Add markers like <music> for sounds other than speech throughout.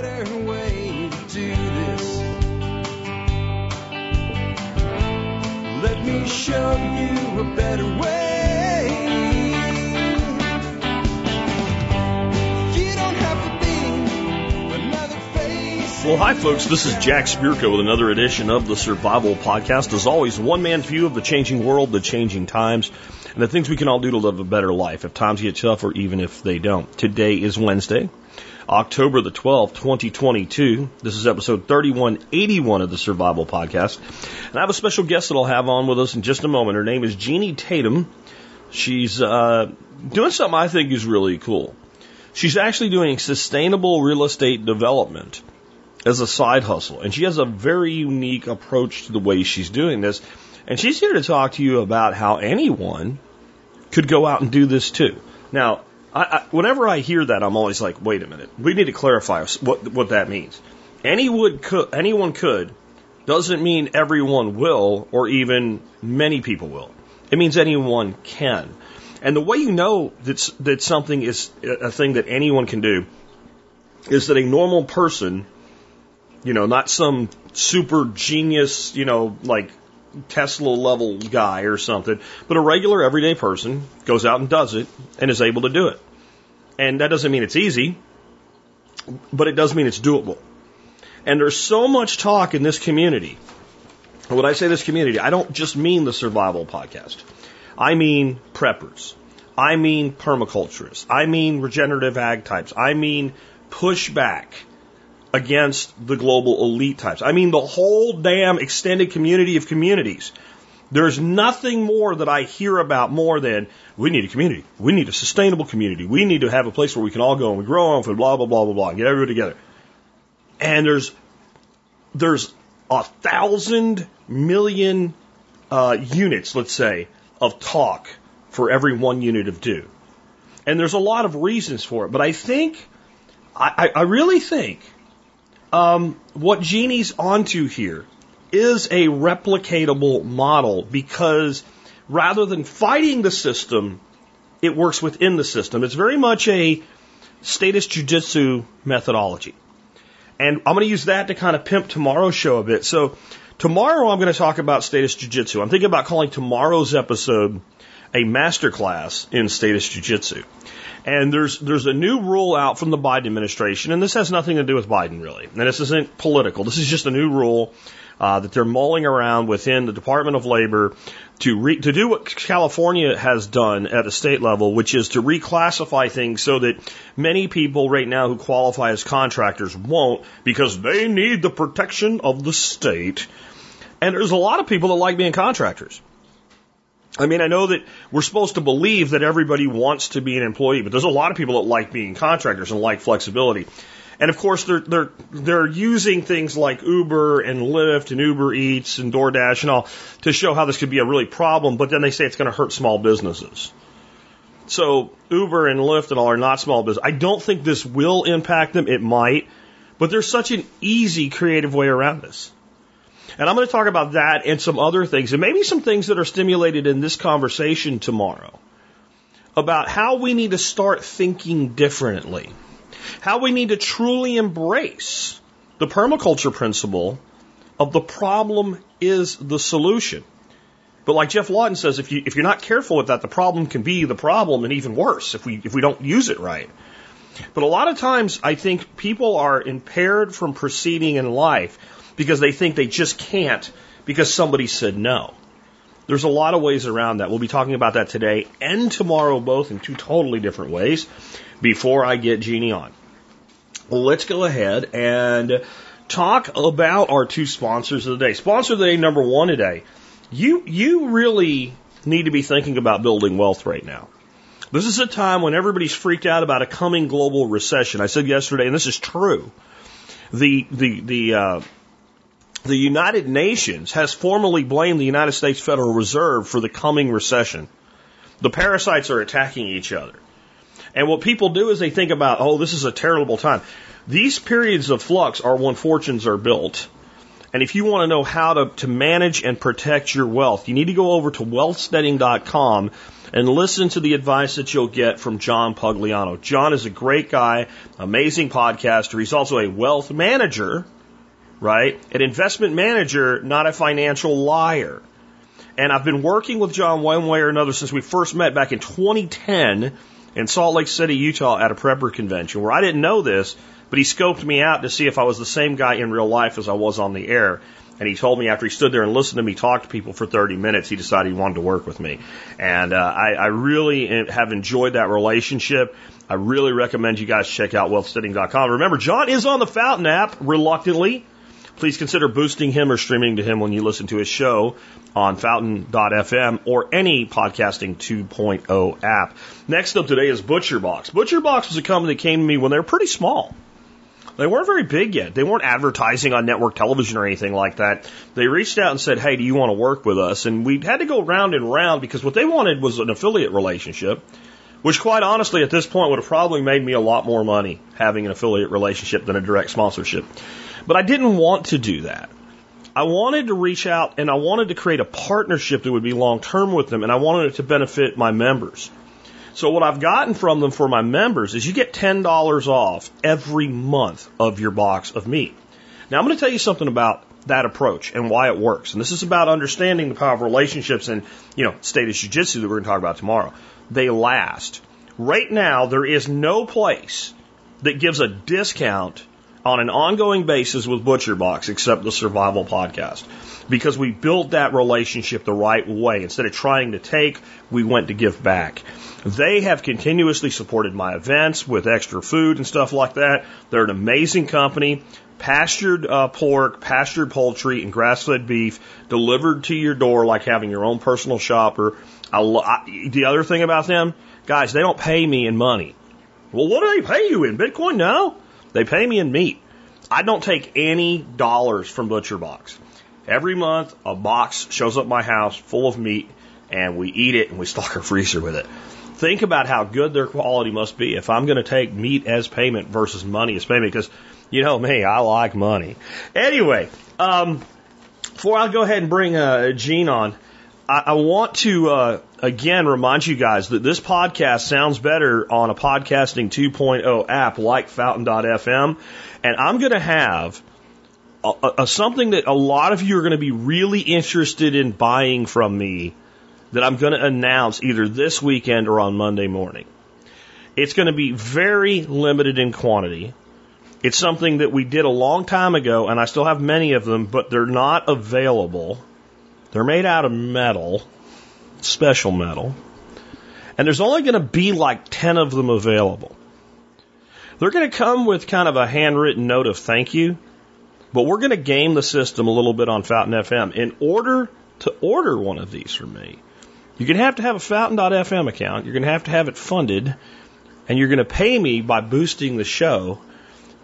better way to do this. Let me show you a better way. Well, hi, folks. This is Jack Spirko with another edition of the Survival Podcast. As always, one man's view of the changing world, the changing times, and the things we can all do to live a better life if times get tough or even if they don't. Today is Wednesday, October the 12th, 2022. This is episode 3181 of the Survival Podcast. And I have a special guest that I'll have on with us in just a moment. Her name is Jeanie Tatum. She's uh, doing something I think is really cool. She's actually doing sustainable real estate development as a side hustle. And she has a very unique approach to the way she's doing this. And she's here to talk to you about how anyone could go out and do this too. Now, I, I, whenever I hear that, I'm always like, wait a minute. We need to clarify what, what that means. Anyone could, anyone could doesn't mean everyone will or even many people will. It means anyone can. And the way you know that, that something is a thing that anyone can do is that a normal person you know, not some super genius, you know, like Tesla level guy or something, but a regular everyday person goes out and does it and is able to do it. And that doesn't mean it's easy, but it does mean it's doable. And there's so much talk in this community. When I say this community, I don't just mean the survival podcast. I mean preppers. I mean permaculturists. I mean regenerative ag types. I mean pushback against the global elite types. I mean, the whole damn extended community of communities. There's nothing more that I hear about more than we need a community. We need a sustainable community. We need to have a place where we can all go and we grow food, blah, blah, blah, blah, blah, and get everybody together. And there's, there's a thousand million, uh, units, let's say, of talk for every one unit of do. And there's a lot of reasons for it, but I think, I, I really think um, what Jeanie's onto here is a replicatable model because rather than fighting the system, it works within the system. It's very much a status jujitsu methodology. And I'm going to use that to kind of pimp tomorrow's show a bit. So tomorrow I'm going to talk about status jujitsu. I'm thinking about calling tomorrow's episode a masterclass in status jujitsu. And there's there's a new rule out from the Biden administration, and this has nothing to do with Biden really. And this isn't political. This is just a new rule uh, that they're mulling around within the Department of Labor to re- to do what California has done at a state level, which is to reclassify things so that many people right now who qualify as contractors won't because they need the protection of the state. And there's a lot of people that like being contractors. I mean, I know that we're supposed to believe that everybody wants to be an employee, but there's a lot of people that like being contractors and like flexibility. And of course, they're they're they're using things like Uber and Lyft and Uber Eats and DoorDash and all to show how this could be a really problem. But then they say it's going to hurt small businesses. So Uber and Lyft and all are not small business. I don't think this will impact them. It might, but there's such an easy, creative way around this. And I'm going to talk about that and some other things, and maybe some things that are stimulated in this conversation tomorrow about how we need to start thinking differently, how we need to truly embrace the permaculture principle of the problem is the solution. But like Geoff Lawton says, if you if you're not careful with that, the problem can be the problem and even worse if we if we don't use it right. But a lot of times I think people are impaired from proceeding in life because they think they just can't because somebody said no. There's a lot of ways around that. We'll be talking about that today and tomorrow, both in two totally different ways, before I get Jeanie on. Well, let's go ahead and talk about our two sponsors of the day. Sponsor of the day number one today. You, you really need to be thinking about building wealth right now. This is a time when everybody's freaked out about a coming global recession. I said yesterday, and this is true. The, the, the, uh, the United Nations has formally blamed the United States Federal Reserve for the coming recession. The parasites are attacking each other. And what people do is they think about, oh, this is a terrible time. These periods of flux are when fortunes are built. And if you want to know how to, to manage and protect your wealth, you need to go over to wealthsteading.com and listen to the advice that you'll get from John Pugliano. John is a great guy, amazing podcaster. He's also a wealth manager, right? An investment manager, not a financial liar. And I've been working with John one way or another since we first met back in 2010 in Salt Lake City, Utah at a prepper convention where I didn't know this, but he scoped me out to see if I was the same guy in real life as I was on the air. And he told me after he stood there and listened to me talk to people for 30 minutes, he decided he wanted to work with me. And uh, I, I really have enjoyed that relationship. I really recommend you guys check out wealthsteading.com. Remember, John is on the Fountain app reluctantly. Please consider boosting him or streaming to him when you listen to his show on fountain.fm or any podcasting 2.0 app. Next up today is ButcherBox. ButcherBox was a company that came to me when they were pretty small. They weren't very big yet. They weren't advertising on network television or anything like that. They reached out and said, Hey, do you want to work with us? And we had to go round and round because what they wanted was an affiliate relationship, which quite honestly at this point would have probably made me a lot more money having an affiliate relationship than a direct sponsorship. But I didn't want to do that. I wanted to reach out and I wanted to create a partnership that would be long term with them and I wanted it to benefit my members. So what I've gotten from them for my members is you get $10 off every month of your box of meat. Now I'm going to tell you something about that approach and why it works. And this is about understanding the power of relationships and, you know, status jujitsu that we're going to talk about tomorrow. They last. Right now, there is no place that gives a discount on an ongoing basis with ButcherBox except the Survival Podcast because we built that relationship the right way. Instead of trying to take, we went to give back. They have continuously supported my events with extra food and stuff like that. They're an amazing company. Pastured uh, pork, pastured poultry, and grass fed beef delivered to your door like having your own personal shopper. I, I, the other thing about them, guys, they don't pay me in money. Well, what do they pay you in? Bitcoin? No. They pay me in meat. I don't take any dollars from Butcher Box. Every month, a box shows up my house full of meat, and we eat it and we <laughs> stock our freezer with it. Think about how good their quality must be if I'm going to take meat as payment versus money as payment, because you know me, I like money. Anyway, um, before I go ahead and bring uh, Gene on, I, I want to uh, again remind you guys that this podcast sounds better on a podcasting 2.0 app like Fountain.fm, and I'm going to have a, a, something that a lot of you are going to be really interested in buying from me that I'm going to announce either this weekend or on Monday morning. It's going to be very limited in quantity. It's something that we did a long time ago, and I still have many of them, but they're not available. They're made out of metal, special metal, and there's only going to be like 10 of them available. They're going to come with kind of a handwritten note of thank you, but we're going to game the system a little bit on Fountain FM. In order to order one of these from me, you're going to have to have a Fountain.fm account. You're going to have to have it funded, and you're going to pay me by boosting the show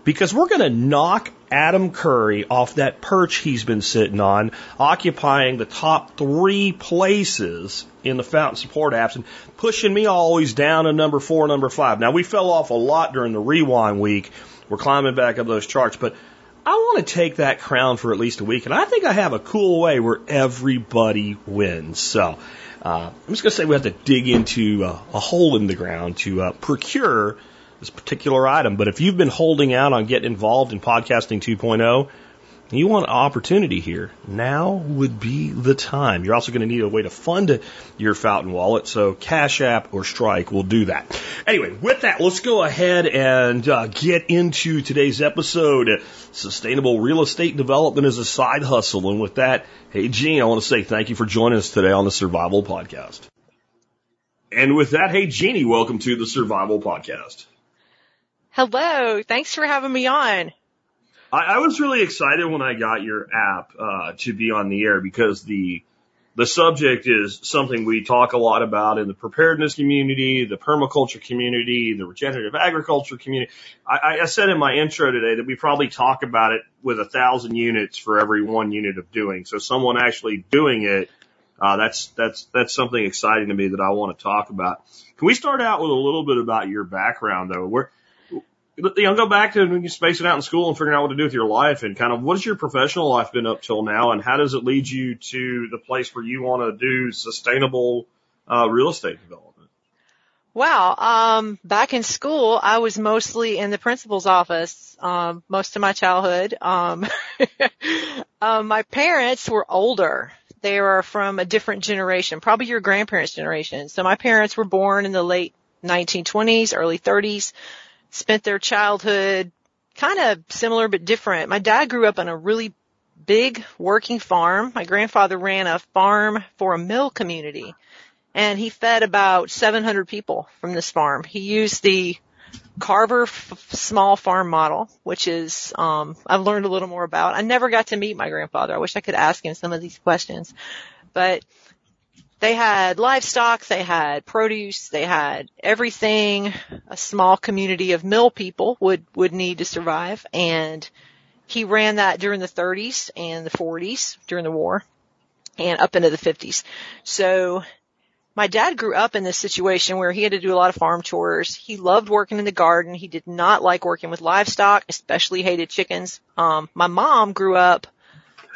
because we're going to knock Adam Curry off that perch he's been sitting on, occupying the top three places in the Fountain support apps and pushing me always down to number four, number five. Now, we fell off a lot during the rewind week. We're climbing back up those charts, but I want to take that crown for at least a week, and I think I have a cool way where everybody wins. So, uh, I'm just going to say we have to dig into uh, a hole in the ground to uh, procure this particular item. But if you've been holding out on getting involved in podcasting 2.0, you want an opportunity here. Now would be the time. You're also going to need a way to fund your Fountain wallet, so Cash App or Strike will do that. Anyway, with that, let's go ahead and uh, get into today's episode. Sustainable real estate development is a side hustle. And with that, hey, Gene, I want to say thank you for joining us today on the Survival Podcast. And with that, hey, Jeanie, welcome to the Survival Podcast. Hello. Thanks for having me on. I, I was really excited when I got your app uh, to be on the air because the the subject is something we talk a lot about in the preparedness community, the permaculture community, the regenerative agriculture community. I, I said in my intro today that we probably talk about it with a thousand units for every one unit of doing. So someone actually doing it, uh, that's that's that's something exciting to me that I want to talk about. Can we start out with a little bit about your background though? Where you know, go back to when you spacing out in school and figuring out what to do with your life and kind of what has your professional life been up till now and how does it lead you to the place where you want to do sustainable uh, real estate development? Wow. Um, back in school, I was mostly in the principal's office, um, most of my childhood. Um, <laughs> um, my parents were older. They were from a different generation, probably your grandparents' generation. So my parents were born in the late 1920s, early 30s, spent their childhood kind of similar but different. My dad grew up on a really big working farm. My grandfather ran a farm for a mill community and he fed about 700 people from this farm. He used the Carver f- small farm model, which is um, I've learned a little more about. I never got to meet my grandfather. I wish I could ask him some of these questions, but they had livestock, they had produce, they had everything a small community of mill people would would need to survive, and he ran that during the 30s and the 40s during the war, and up into the 50s. So my dad grew up in this situation where he had to do a lot of farm chores. He loved working in the garden. He did not like working with livestock, especially hated chickens. Um, my mom grew up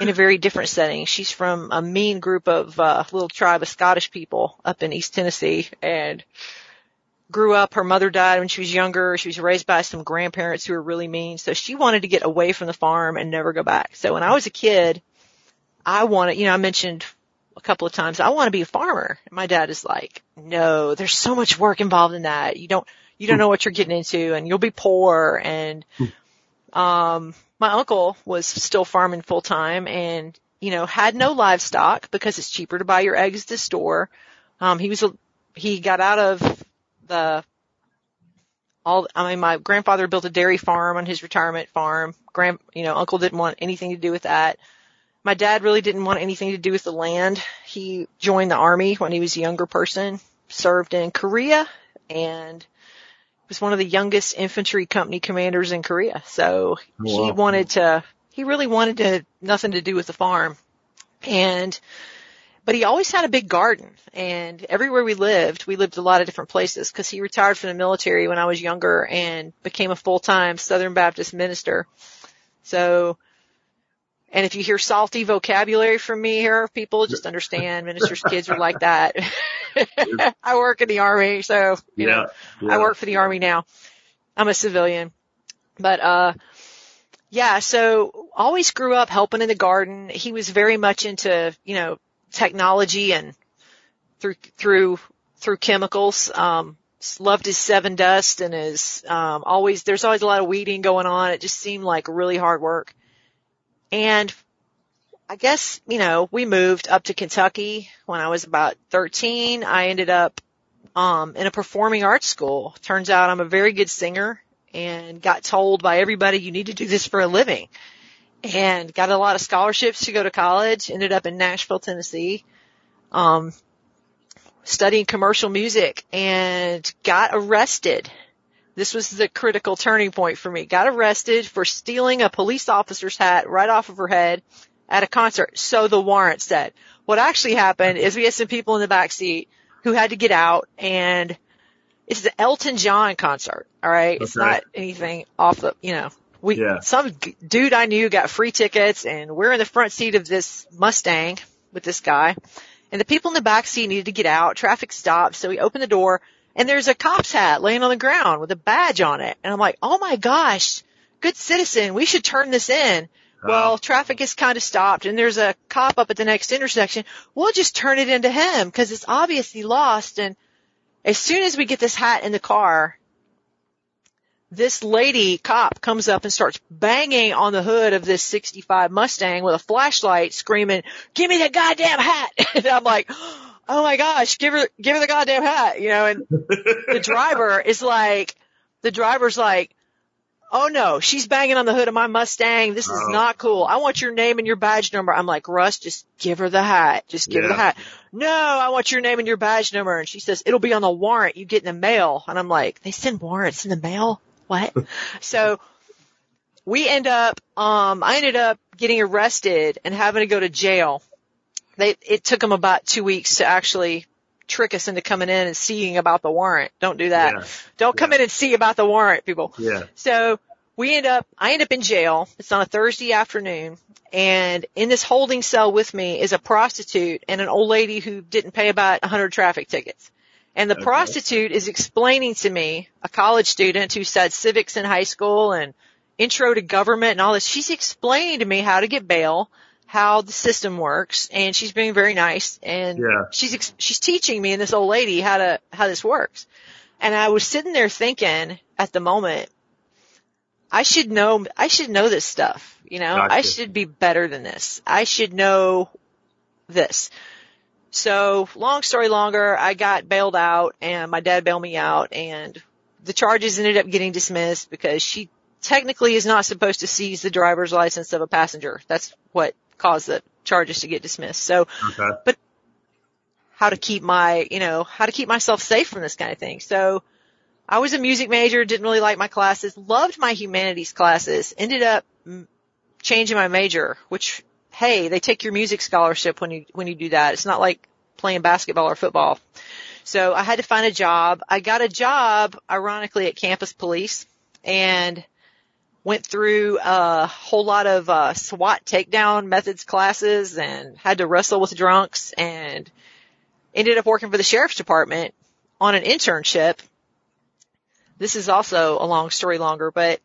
in a very different setting. She's from a mean group of uh, little tribe of Scottish people up in East Tennessee and grew up. Her mother died when she was younger. She was raised by some grandparents who were really mean. So she wanted to get away from the farm and never go back. So when I was a kid, I wanted, you know, I mentioned a couple of times, I want to be a farmer. And my dad is like, no, there's so much work involved in that. You don't, you don't know what you're getting into and you'll be poor. And, um, my uncle was still farming full time and, you know, had no livestock because it's cheaper to buy your eggs at the store. Um, he was, a, he got out of the, all, I mean, my grandfather built a dairy farm on his retirement farm. Grand, you know, uncle didn't want anything to do with that my dad really didn't want anything to do with the land. He joined the army when he was a younger person, served in Korea, and was one of the youngest infantry company commanders in Korea. So oh, wow. he wanted to, he really wanted to, nothing to do with the farm. And, but he always had a big garden and everywhere we lived, we lived a lot of different places because he retired from the military when I was younger and became a full-time Southern Baptist minister. So and if you hear salty vocabulary from me here, people just understand ministers' kids are like that. <laughs> I work in the army, so you yeah, know, yeah. I work for the army now. I'm a civilian, but uh, yeah. So always grew up helping in the garden. He was very much into you know technology and through through through chemicals. Um, loved his Sevin dust and his um, always. There's always a lot of weeding going on. It just seemed like really hard work. And I guess, you know, we moved up to Kentucky when I was about 13. I ended up, um, in a performing arts school. Turns out I'm a very good singer and got told by everybody you need to do this for a living and got a lot of scholarships to go to college. Ended up in Nashville, Tennessee. Um, studying commercial music and got arrested this was the critical turning point for me. Got arrested for stealing a police officer's hat right off of her head at a concert. So the warrant said. What actually happened is we had some people in the back seat who had to get out and it's the Elton John concert. All right. Okay. It's not anything off the, you know, we, yeah. some dude I knew got free tickets and we're in the front seat of this Mustang with this guy and the people in the back seat needed to get out. Traffic stopped. So we opened the door and there's a cop's hat laying on the ground with a badge on it. And I'm like, oh my gosh, good citizen. We should turn this in. Well, traffic is kind of stopped and there's a cop up at the next intersection. We'll just turn it into him because it's obviously lost. And as soon as we get this hat in the car, this lady cop comes up and starts banging on the hood of this 65 Mustang with a flashlight screaming, give me the goddamn hat. <laughs> and I'm like, oh my gosh, give her, give her the goddamn hat, you know, and the <laughs> driver is like, the driver's like, oh no, she's banging on the hood of my Mustang. This is oh. not cool. I want your name and your badge number. I'm like, Russ, just give her the hat. Just give yeah. her the hat. No, I want your name and your badge number. And she says, it'll be on the warrant you get in the mail. And I'm like, they send warrants in the mail? What? <laughs> so we end up, um, I ended up getting arrested and having to go to jail they, it took them about two weeks to actually trick us into coming in and seeing about the warrant. Don't do that. Yeah. Don't come yeah. in and see about the warrant, people. Yeah. So we end up, I end up in jail. It's on a Thursday afternoon and in this holding cell with me is a prostitute and an old lady who didn't pay about a hundred traffic tickets. And the Okay. prostitute is explaining to me, a college student who said civics in high school and intro to government and all this, she's explaining to me how to get bail, how the system works, and she's being very nice and Yeah. she's, ex- she's teaching me and this old lady how to, how this works. And I was sitting there thinking at the moment, I should know, I should know this stuff, you know, I should be better than this. I should know this. So long story longer, I got bailed out and my dad bailed me out and the charges ended up getting dismissed because she technically is not supposed to seize the driver's license of a passenger. That's what caused the charges to get dismissed. So Okay. how to keep my, you know, how to keep myself safe from this kind of thing. So I was a music major, didn't really like my classes, loved my humanities classes, ended up changing my major, which, hey, they take your music scholarship when you, when you do that. It's not like playing basketball or football. So I had to find a job. I got a job, ironically, at campus police and went through a whole lot of uh, SWAT takedown methods classes and had to wrestle with drunks and ended up working for the sheriff's department on an internship. This is also a long story longer, but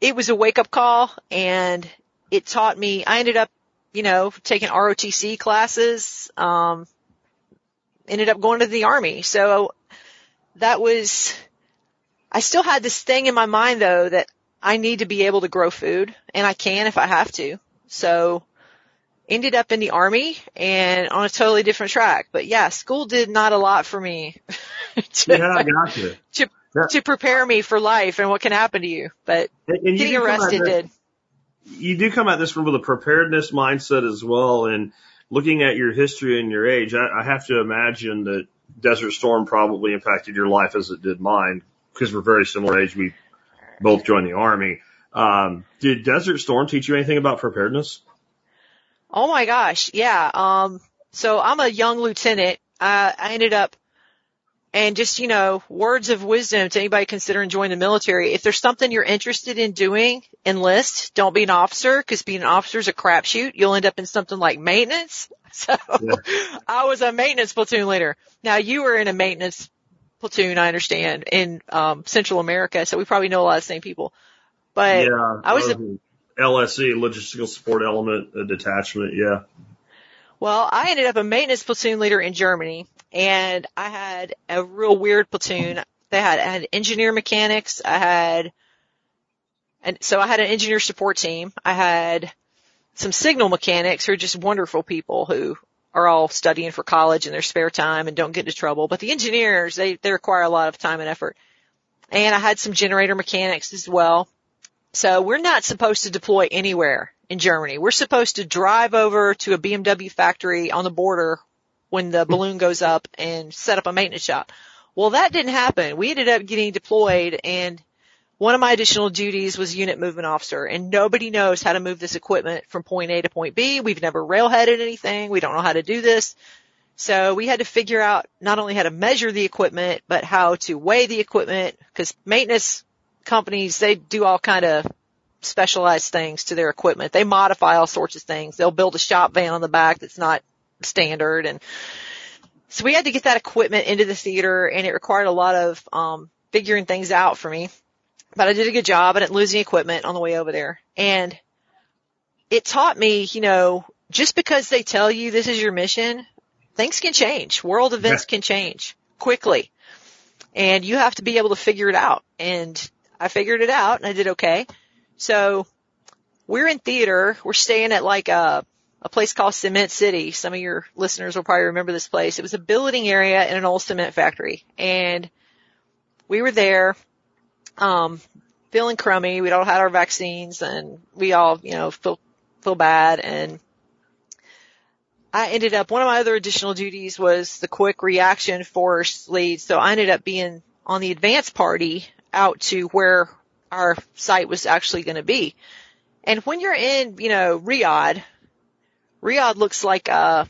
it was a wake up call and it taught me, I ended up, you know, taking ROTC classes, um, ended up going to the army. So that was, I still had this thing in my mind though that I need to be able to grow food and I can if I have to. So ended up in the army and on a totally different track. But yeah, school did not a lot for me <laughs> to, Yeah, I got you. to, to prepare me for life and what can happen to you. But And, and getting do come at arrested this- did. You do come at this from with a preparedness mindset as well, and looking at your history and your age, I, I have to imagine that Desert Storm probably impacted your life as it did mine because we're very similar age. We both joined the army. Um, did Desert Storm teach you anything about preparedness? Oh my gosh. Yeah. Um, so I'm a young lieutenant. Uh, I ended up and just, you know, words of wisdom to anybody considering joining the military. If there's something you're interested in doing, enlist. Don't be an officer because being an officer is a crapshoot. You'll end up in something like maintenance. <laughs> So I was a maintenance platoon leader. Now you were in a maintenance platoon, I understand, in, um, Central America. So we probably know a lot of the same people, but yeah, I was a- LSE, logistical support element, a detachment. Yeah. Well, I ended up a maintenance platoon leader in Germany and I had a real weird platoon. They had, I had engineer mechanics. I had, and so I had an engineer support team. I had some signal mechanics who are just wonderful people who are all studying for college in their spare time and don't get into trouble. But the engineers, they, they require a lot of time and effort. And I had some generator mechanics as well. So we're not supposed to deploy anywhere in Germany. We're supposed to drive over to a BMW factory on the border when the balloon goes up and set up a maintenance shop. Well, that didn't happen. We ended up getting deployed and one of my additional duties was unit movement officer and nobody knows how to move this equipment from point A to point B. We've never railheaded anything. We don't know how to do this. So we had to figure out not only how to measure the equipment, but how to weigh the equipment because maintenance companies, they do all kind of specialized things to their equipment. They modify all sorts of things. They'll build a shop van on the back that's not standard and so we had to get that equipment into the theater and it required a lot of um figuring things out for me. But I did a good job. I didn't lose any equipment on the way over there. And it taught me, you know, just because they tell you this is your mission, things can change. World events can change quickly. And you have to be able to figure it out. And I figured it out and I did okay. So we're in theater. We're staying at like a, a place called Cement City. Some of your listeners will probably remember this place. It was a building area in an old cement factory and we were there, um, feeling crummy. We'd all had our vaccines and we all, you know, feel, feel bad and I ended up, one of my other additional duties was the quick reaction force lead. So I ended up being on the advance party out to where our site was actually going to be. And when you're in, you know, Riyadh, Riyadh looks like, uh,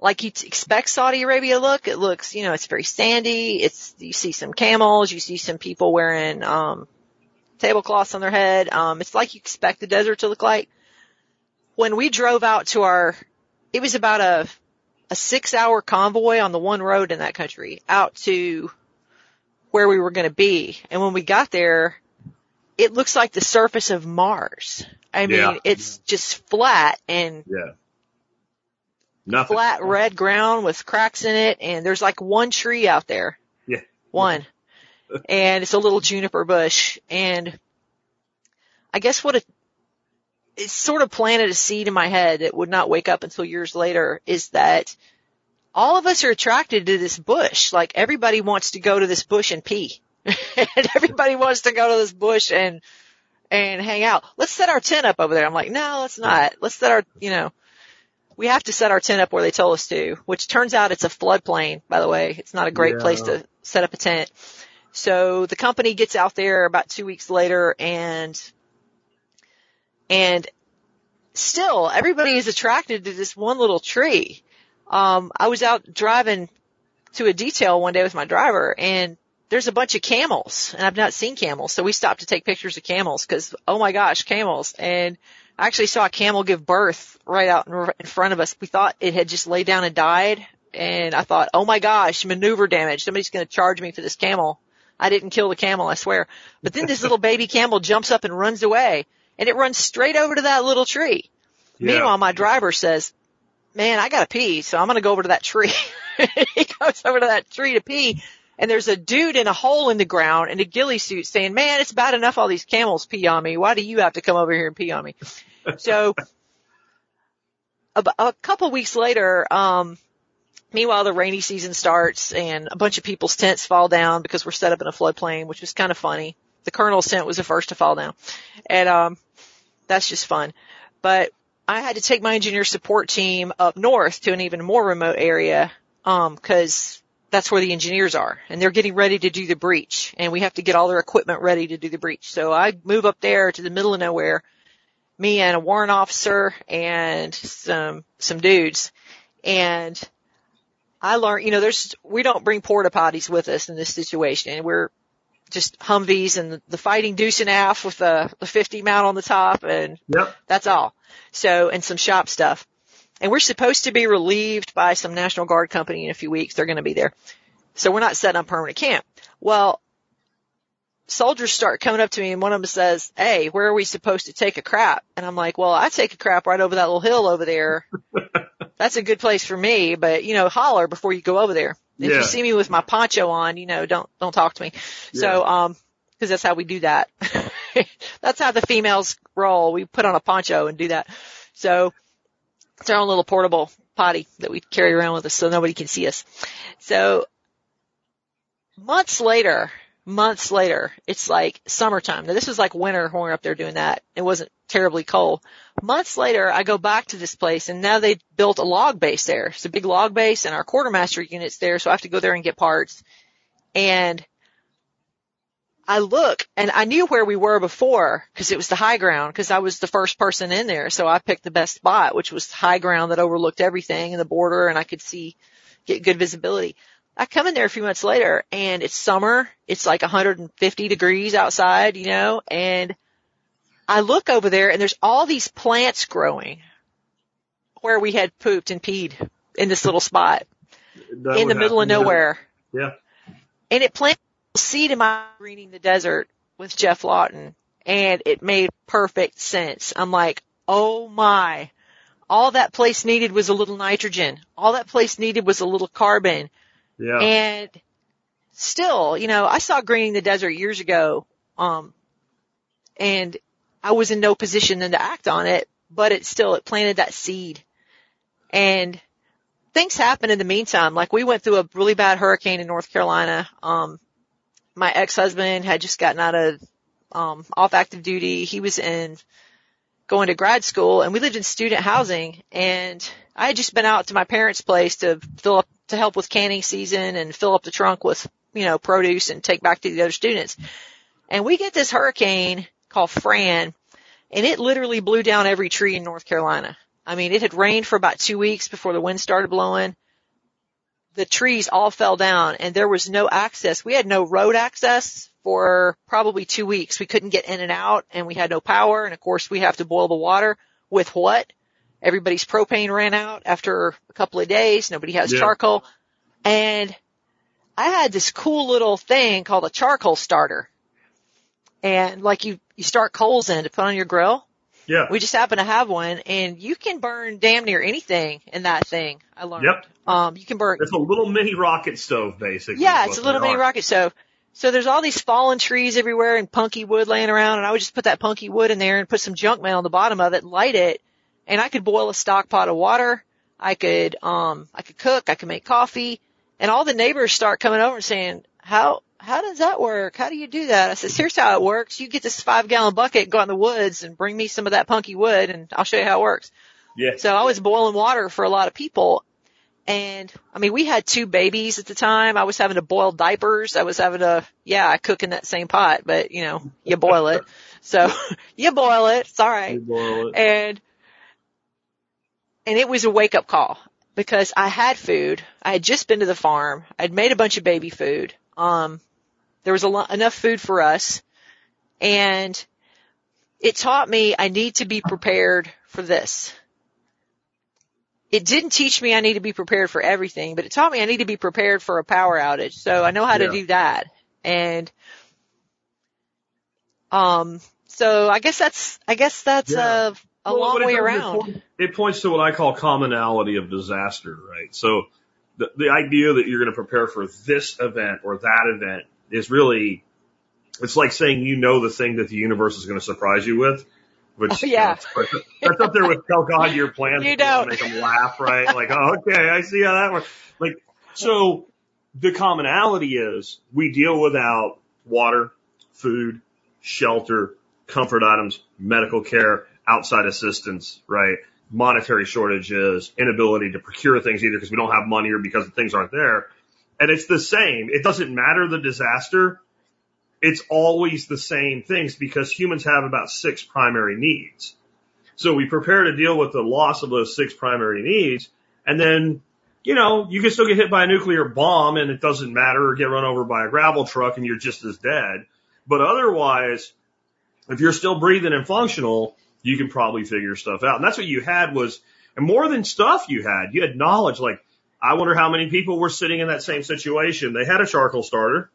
like you expect Saudi Arabia to look. It looks, you know, it's very sandy. It's, you see some camels, you see some people wearing, um, tablecloths on their head. Um, it's like you expect the desert to look like. When we drove out to our, it was about a, a six hour convoy on the one road in that country out to where we were going to be. And when we got there, it looks like the surface of Mars. I mean, Yeah. it's just flat and Yeah. Nothing. flat red ground with cracks in it and there's like one tree out there. Yeah. One. <laughs> and it's a little juniper bush and I guess what it, it sort of planted a seed in my head that would not wake up until years later is that all of us are attracted to this bush. Like everybody wants to go to this bush and pee. <laughs> and everybody wants to go to this bush and, and hang out. Let's set our tent up over there. I'm like, no, let's not. Let's set our, you know, we have to set our tent up where they told us to, which turns out it's a floodplain, by the way. It's not a great Yeah. place to set up a tent. So the company gets out there about two weeks later and, and still everybody is attracted to this one little tree. Um, I was out driving to a detail one day with my driver and there's a bunch of camels and I've not seen camels. So we stopped to take pictures of camels because, oh my gosh, camels. And I actually saw a camel give birth right out in in front of us. We thought it had just laid down and died. And I thought, oh my gosh, maneuver damage. Somebody's going to charge me for this camel. I didn't kill the camel, I swear. But then this <laughs> little baby camel jumps up and runs away and it runs straight over to that little tree. Yeah. Meanwhile, my driver says, man, I gotta pee, so I'm gonna go over to that tree. <laughs> he goes over to that tree to pee, and there's a dude in a hole in the ground in a ghillie suit saying, man, it's bad enough all these camels pee on me. Why do you have to come over here and pee on me? So, a, a couple weeks later, um, meanwhile the rainy season starts and a bunch of people's tents fall down because we're set up in a floodplain, which was kind of funny. The colonel's tent was the first to fall down. And, um, that's just fun. But I had to take my engineer support team up north to an even more remote area, um, cause that's where the engineers are and they're getting ready to do the breach and we have to get all their equipment ready to do the breach. So I move up there to the middle of nowhere, me and a warrant officer and some, some dudes and I learned, you know, there's, we don't bring porta potties with us in this situation. And we're just Humvees and the, fighting deuce and half with the, the 50 mount on the top and Yep. that's all. So, and some shop stuff. And we're supposed to be relieved by some National Guard company in a few weeks. They're going to be there. So we're not setting up permanent camp. Well, soldiers start coming up to me and one of them says, Hey, where are we supposed to take a crap? And I'm like, well, I take a crap right over that little hill over there. <laughs> That's a good place for me, but you know, holler before you go over there. If Yeah. you see me with my poncho on, you know, don't, don't talk to me. So, um, cause that's how we do that. <laughs> that's how the females roll. We put on a poncho and do that. So it's our own little portable potty that we carry around with us so nobody can see us. So months later, months later, it's like summertime. Now this was like winter when we were up there doing that. It wasn't terribly cold. Months later, I go back to this place and now they built a log base there. It's a big log base and our quartermaster unit's there. So I have to go there and get parts. And I look and I knew where we were before because it was the high ground because I was the first person in there. So I picked the best spot, which was high ground that overlooked everything and the border and I could see, get good visibility. I come in there a few months later and it's summer. It's like 150 degrees outside, you know, and I look over there and there's all these plants growing where we had pooped and peed in this little spot That in the middle of happen, yeah. nowhere. Yeah. And it planted seed in my greening the desert with Geoff Lawton and it made perfect sense. I'm like, oh my, all that place needed was a little nitrogen. All that place needed was a little carbon. Yeah. And still, you know, I saw greening the desert years ago, um, and I was in no position then to act on it, but it still, it planted that seed. And things happen in the meantime. Like we went through a really bad hurricane in North Carolina. Um, my ex-husband had just gotten out of, um, off active duty. He was in going to grad school and we lived in student housing and I had just been out to my parents' place to fill up, to help with canning season and fill up the trunk with, you know, produce and take back to the other students. And we get this hurricane called Fran and it literally blew down every tree in North Carolina. I mean, it had rained for about two weeks before the wind started blowing. the trees all fell down and there was no access. We had no road access for probably two weeks. We couldn't get in and out and we had no power. And of course we have to boil the water with what? Everybody's propane ran out after a couple of days. Nobody has Yeah. charcoal. And I had this cool little thing called a charcoal starter. And like you, you start coals in to put on your grill. Yeah. We just happen to have one and you can burn damn near anything in that thing. I learned. Yep. Um, you can burn, It's a little mini rocket stove, basically. yeah, it's a little mini are. rocket stove. So there's all these fallen trees everywhere and punky wood laying around and I would just put that punky wood in there and put some junk mail on the bottom of it, light it, and I could boil a stock pot of water. I could, um, I could cook, I could make coffee, and all the neighbors start coming over and saying, how, how does that work? How do you do that? I said, here's how it works. You get this five gallon bucket, go out in the woods and bring me some of that punky wood and I'll show you how it works. Yeah. So I was boiling water for a lot of people. And I mean, we had two babies at the time. I was having to boil diapers. I was having to, yeah, I cook in that same pot, but you know, you boil it. <laughs> So <laughs> you boil it. It's all right. You boil it. And, and it was a wake up call because I had food. I had just been to the farm. I'd made a bunch of baby food. Um, there was a lot, enough food for us and it taught me I need to be prepared for this. It didn't teach me I need to be prepared for everything, but it taught me I need to be prepared for a power outage. So I know how Yeah. to do that. And, um, so I guess that's, I guess that's Yeah. a, a Well, long way it around. It points to what I call commonality of disaster, right? So the, the idea that you're going to prepare for this event or that event is really, it's like saying you know the thing that the universe is going to surprise you with. Which, Oh, yeah. you know, that's up there with tell God your plans. <laughs> You don't. Make them laugh, right? Like, oh, okay, I see how that works. Like, so the commonality is we deal without water, food, shelter, comfort items, medical care, outside assistance, right? Monetary shortages, inability to procure things either because we don't have money or because the things aren't there. And it's the same. It doesn't matter the disaster. It's always the same things because humans have about six primary needs. So we prepare to deal with the loss of those six primary needs. And then, you know, you can still get hit by a nuclear bomb and it doesn't matter or get run over by a gravel truck and you're just as dead. But otherwise, if you're still breathing and functional, you can probably figure stuff out. And that's what you had was, and more than stuff you had, you had knowledge. Like, I wonder how many people were sitting in that same situation. They had a charcoal starter.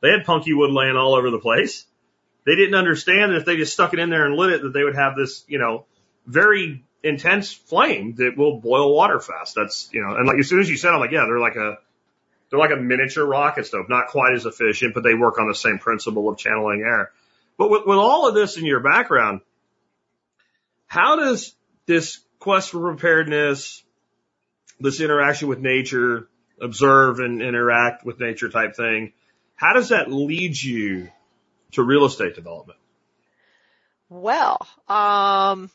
They had punky wood laying all over the place. They didn't understand that if they just stuck it in there and lit it, that they would have this, you know, very intense flame that will boil water fast. That's, you know, and like as soon as you said, I'm like, yeah, they're like a, they're like a miniature rocket stove, not quite as efficient, but they work on the same principle of channeling air. But with, with all of this in your background, how does this quest for preparedness, this interaction with nature, observe and interact with nature type thing, how does that lead you to real estate development? Well, um,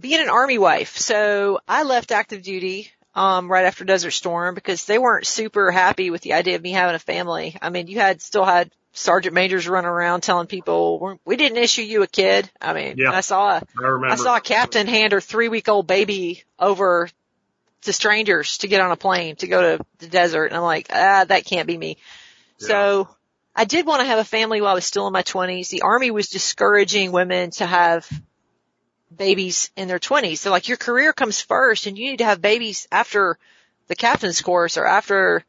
being an army wife. So I left active duty, um, right after Desert Storm because they weren't super happy with the idea of me having a family. I mean, you had, still had sergeant majors running around telling people, "We're- didn't issue you a kid. I mean, Yeah. I saw a, I. I saw a captain hand her three week old baby over to strangers to get on a plane to go to the desert. And I'm like, ah, that can't be me. So I did want to have a family while I was still in my twenties. The army was discouraging women to have babies in their twenties. So like your career comes first and you need to have babies after the captain's course or after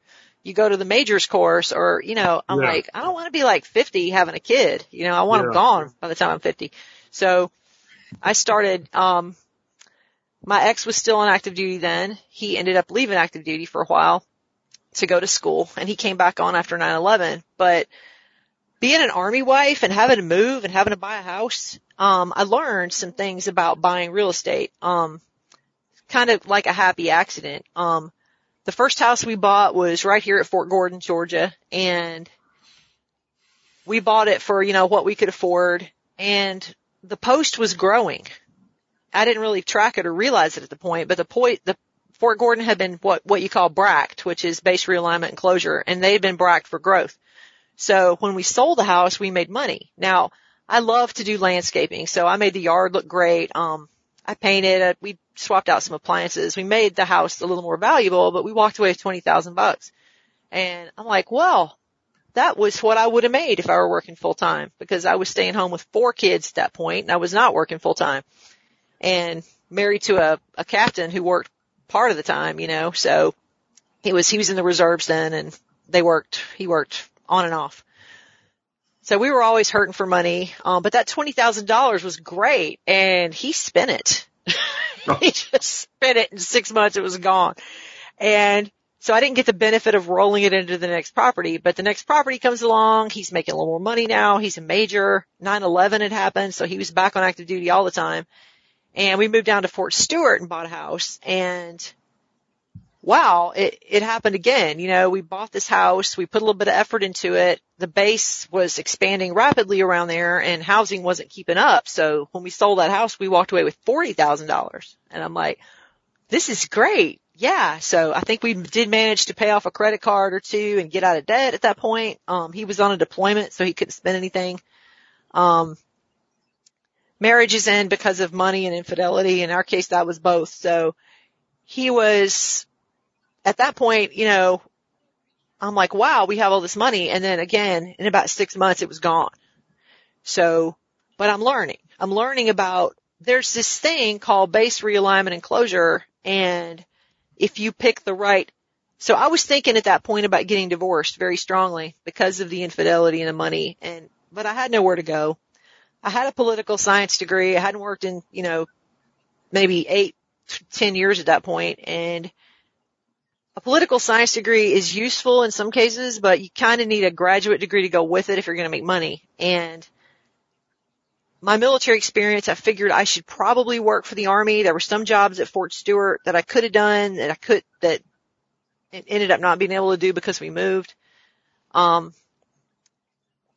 you go to the major's course or, you know, I'm Yeah. like, I don't want to be like 50 having a kid. You know, I want them gone by the time I'm 50. So I started, um, my ex was still on active duty then. He ended up leaving active duty for a while to go to school and he came back on after 9-11. But being an army wife and having to move and having to buy a house, um, I learned some things about buying real estate. Um, kind of like a happy accident. Um, the first house we bought was right here at Fort Gordon, Georgia, and we bought it for, you know, what we could afford and the post was growing. I didn't really track it or realize it at the point, but the point, the Fort Gordon had been what, what you call bracked, which is base realignment and closure, and they had been bracked for growth. So when we sold the house, we made money. Now, I love to do landscaping, so I made the yard look great. Um, I painted it. We swapped out some appliances. We made the house a little more valuable, but we walked away with 20,000 bucks. And I'm like, well, that was what I would have made if I were working full time because I was staying home with four kids at that point and I was not working full time and married to a, a captain who worked part of the time, you know, so he was, he was in the reserves then and they worked, he worked on and off. So we were always hurting for money. Um, but that $20,000 was great and he spent it. <laughs> he just spent it in six months. It was gone. And so I didn't get the benefit of rolling it into the next property, but the next property comes along. He's making a little more money now. He's a major. 9-11 had happened. So he was back on active duty all the time. And we moved down to Fort Stewart and bought a house and wow, it, it happened again. You know, we bought this house, we put a little bit of effort into it. The base was expanding rapidly around there and housing wasn't keeping up. So when we sold that house, we walked away with $40,000 and I'm like, this is great. Yeah. So I think we did manage to pay off a credit card or two and get out of debt at that point. Um, he was on a deployment, so he couldn't spend anything. Um, marriages end because of money and infidelity. In our case, that was both. So he was at that point, you know, I'm like, wow, we have all this money. And then again, in about six months, it was gone. So, but I'm learning. I'm learning about there's this thing called base realignment and closure. And if you pick the right, so I was thinking at that point about getting divorced very strongly because of the infidelity and the money. And, but I had nowhere to go. I had a political science degree. I hadn't worked in, you know, maybe eight, ten years at that point and a political science degree is useful in some cases, but you kind of need a graduate degree to go with it if you're going to make money. And my military experience, I figured I should probably work for the army. There were some jobs at Fort Stewart that I could have done that I could, that ended up not being able to do because we moved. Um,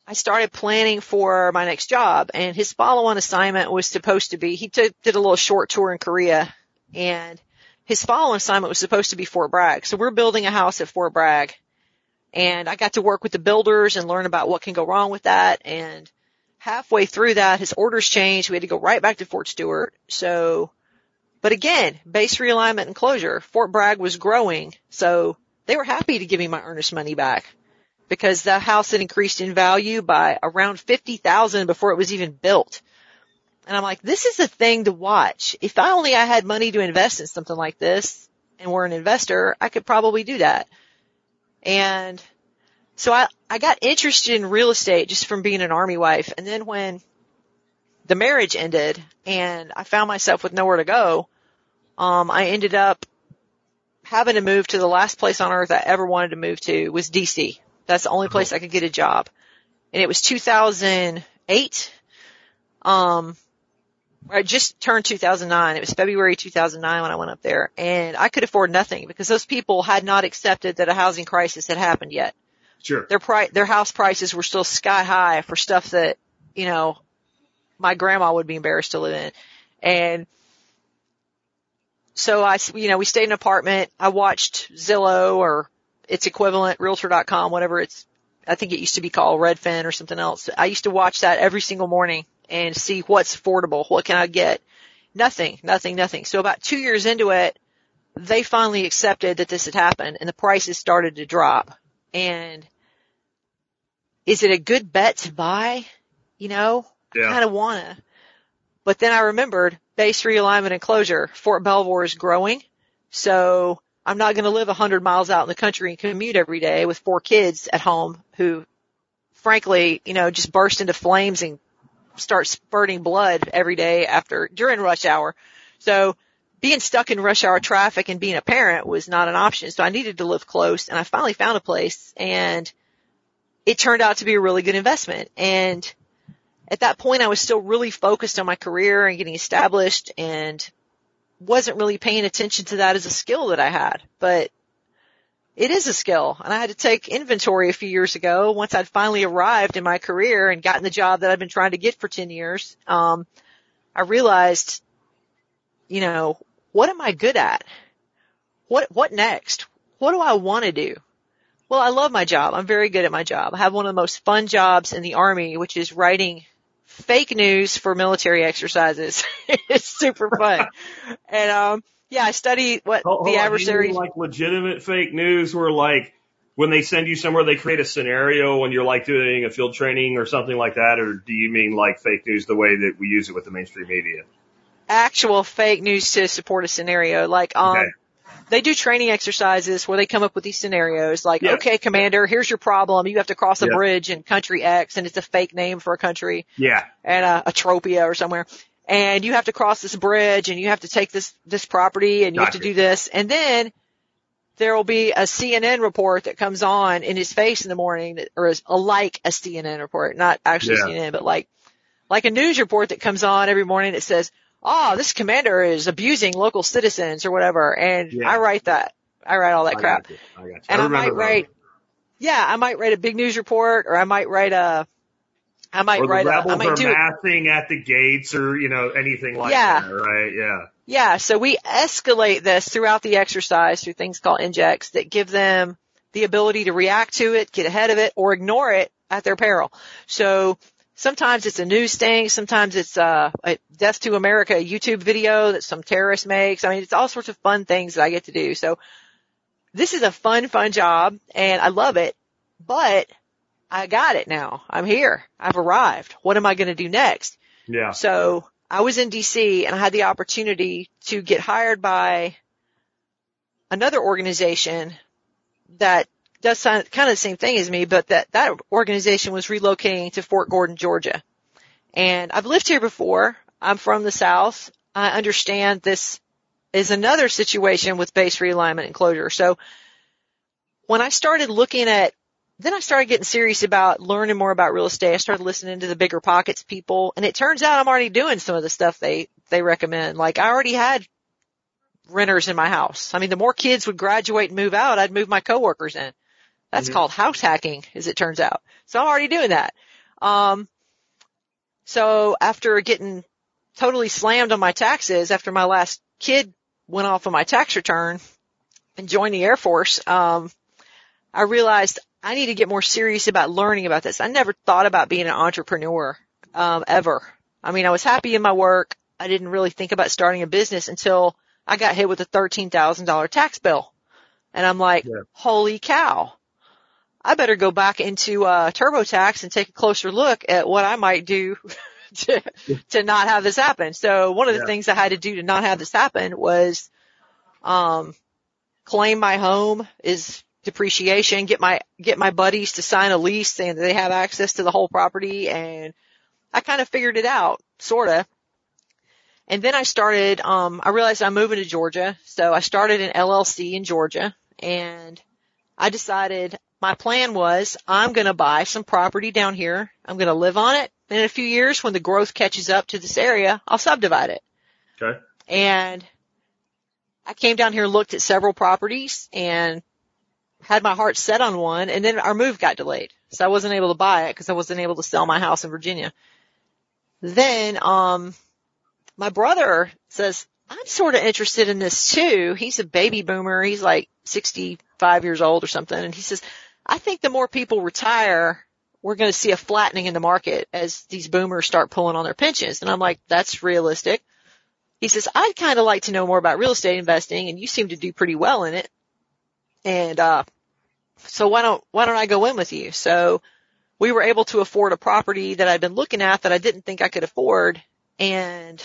I started planning for my next job and his follow-on assignment was supposed to be, he took, did a little short tour in Korea and his follow assignment was supposed to be Fort Bragg. So we're building a house at Fort Bragg and I got to work with the builders and learn about what can go wrong with that. And halfway through that, his orders changed. We had to go right back to Fort Stewart. So, but again, base realignment and closure, Fort Bragg was growing. So they were happy to give me my earnest money back because the house had increased in value by around 50,000 before it was even built. And I'm like, this is a thing to watch. If I only I had money to invest in something like this and were an investor, I could probably do that. And so I, I got interested in real estate just from being an army wife. And then when the marriage ended and I found myself with nowhere to go, um, I ended up having to move to the last place on earth I ever wanted to move to was DC. That's the only place I could get a job. And it was 2008. Um, I just turned 2009. It was February 2009 when I went up there and I could afford nothing because those people had not accepted that a housing crisis had happened yet. Sure. Their price, their house prices were still sky high for stuff that, you know, my grandma would be embarrassed to live in. And so I, you know, we stayed in an apartment. I watched Zillow or its equivalent, realtor.com, whatever it's, I think it used to be called Redfin or something else. I used to watch that every single morning and see what's affordable. What can I get? Nothing, nothing, nothing. So about two years into it, they finally accepted that this had happened and the prices started to drop. And is it a good bet to buy? You know, Yeah. I kind of wanna. But then I remembered base realignment and closure. Fort Belvoir is growing. So I'm not going to live a hundred miles out in the country and commute every day with four kids at home who frankly, you know, just burst into flames and start spurting blood every day after, during rush hour. So being stuck in rush hour traffic and being a parent was not an option. So I needed to live close and I finally found a place and it turned out to be a really good investment. And at that point I was still really focused on my career and getting established and wasn't really paying attention to that as a skill that I had, but it is a skill and I had to take inventory a few years ago once I'd finally arrived in my career and gotten the job that I'd been trying to get for 10 years. Um, I realized, you know, what am I good at? What, what next? What do I want to do? Well, I love my job. I'm very good at my job. I have one of the most fun jobs in the army, which is writing fake news for military exercises. <laughs> it's super fun. and, um, yeah, I study what Hold- the hold on, do you adversary. like legitimate fake news where like when they send you somewhere they create a scenario when you're like doing a field training or something like that, or do you mean like fake news the way that we use it with the mainstream media? actual fake news to support a scenario. Like, um, Okay. they do training exercises where they come up with these scenarios like, Yeah. okay, commander, here's your problem. You have to cross a Yeah. bridge in country X and it's a fake name for a country Yeah. and uh, Atropia or somewhere. And you have to cross this bridge and you have to take this, this property and you have to do this. And then there will be a CNN report that comes on in his face in the morning that, or is a, like a CNN report, not actually Yeah. CNN, but like, like a news report that comes on every morning that says, oh, this commander is abusing local citizens or whatever. And Yeah. I write that. I write all that I crap. got you. I got you. And I, remember might write, yeah, I might write a big news report or I might write a, I might or the write a, I rebels might are it. massing at the gates or, you know, anything like Yeah. that, right? Yeah. Yeah, so we escalate this throughout the exercise through things called injects that give them the ability to react to it, get ahead of it, or ignore it at their peril. So sometimes it's a news thing, sometimes it's uh, a Death to America YouTube video that some terrorist makes. I mean, it's all sorts of fun things that I get to do. So this is a fun, fun job and I love it, but I got it now. I'm here. I've arrived. What am I going to do next? Yeah. So I was in DC and I had the opportunity to get hired by another organization that does kind of the same thing as me, but that that organization was relocating to Fort Gordon, Georgia. And I've lived here before. I'm from the South. I understand this is another situation with base realignment and closure. So when I started looking at then I started getting serious about learning more about real estate. I started listening to the BiggerPockets people and it turns out I'm already doing some of the stuff they, they recommend. Like I already had renters in my house. I mean, the more kids would graduate and move out, I'd move my coworkers in. That's Mhm. called house hacking as it turns out. So I'm already doing that. Um, so after getting totally slammed on my taxes after my last kid went off on my tax return and joined the Air Force, um, I realized I need to get more serious about learning about this. I never thought about being an entrepreneur, um, ever. I mean, I was happy in my work. I didn't really think about starting a business until I got hit with a $13,000 tax bill. And I'm like, Yeah. holy cow. I better go back into, uh, TurboTax and take a closer look at what I might do <laughs> to, <laughs> to not have this happen. So one of the Yeah. things I had to do to not have this happen was, um, claim my home is depreciation, get my, get my buddies to sign a lease saying that they have access to the whole property and I kind of figured it out, sorta. And then I started, um, I realized I'm moving to Georgia. So I started an LLC in Georgia and I decided my plan was I'm going to buy some property down here. I'm going to live on it. And in a few years when the growth catches up to this area, I'll subdivide it. Okay. And I came down here and looked at several properties and had my heart set on one and then our move got delayed. So I wasn't able to buy it because I wasn't able to sell my house in Virginia. Then, um, my brother says, I'm sort of interested in this too. He's a baby boomer. He's like 65 years old or something. And he says, I think the more people retire, we're going to see a flattening in the market as these boomers start pulling on their pensions. And I'm like, that's realistic. He says, I'd kind of like to know more about real estate investing and you seem to do pretty well in it. And, uh, so why don't, why don't I go in with you? So we were able to afford a property that I'd been looking at that I didn't think I could afford. And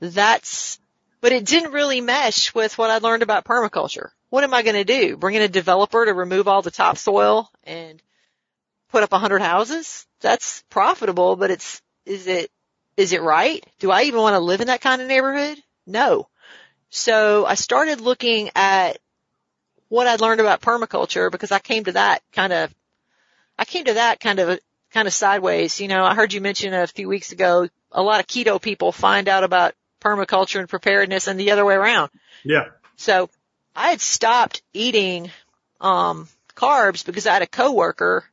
that's, but it didn't really mesh with what I learned about permaculture. What am I going to do? Bring in a developer to remove all the topsoil and put up a hundred houses? That's profitable, but it's, is it, is it right? Do I even want to live in that kind of neighborhood? No. So I started looking at what I'd learned about permaculture because I came to that kind of, I came to that kind of, kind of sideways. You know, I heard you mention a few weeks ago, a lot of keto people find out about permaculture and preparedness and the other way around. Yeah. So I had stopped eating, um, carbs because I had a coworker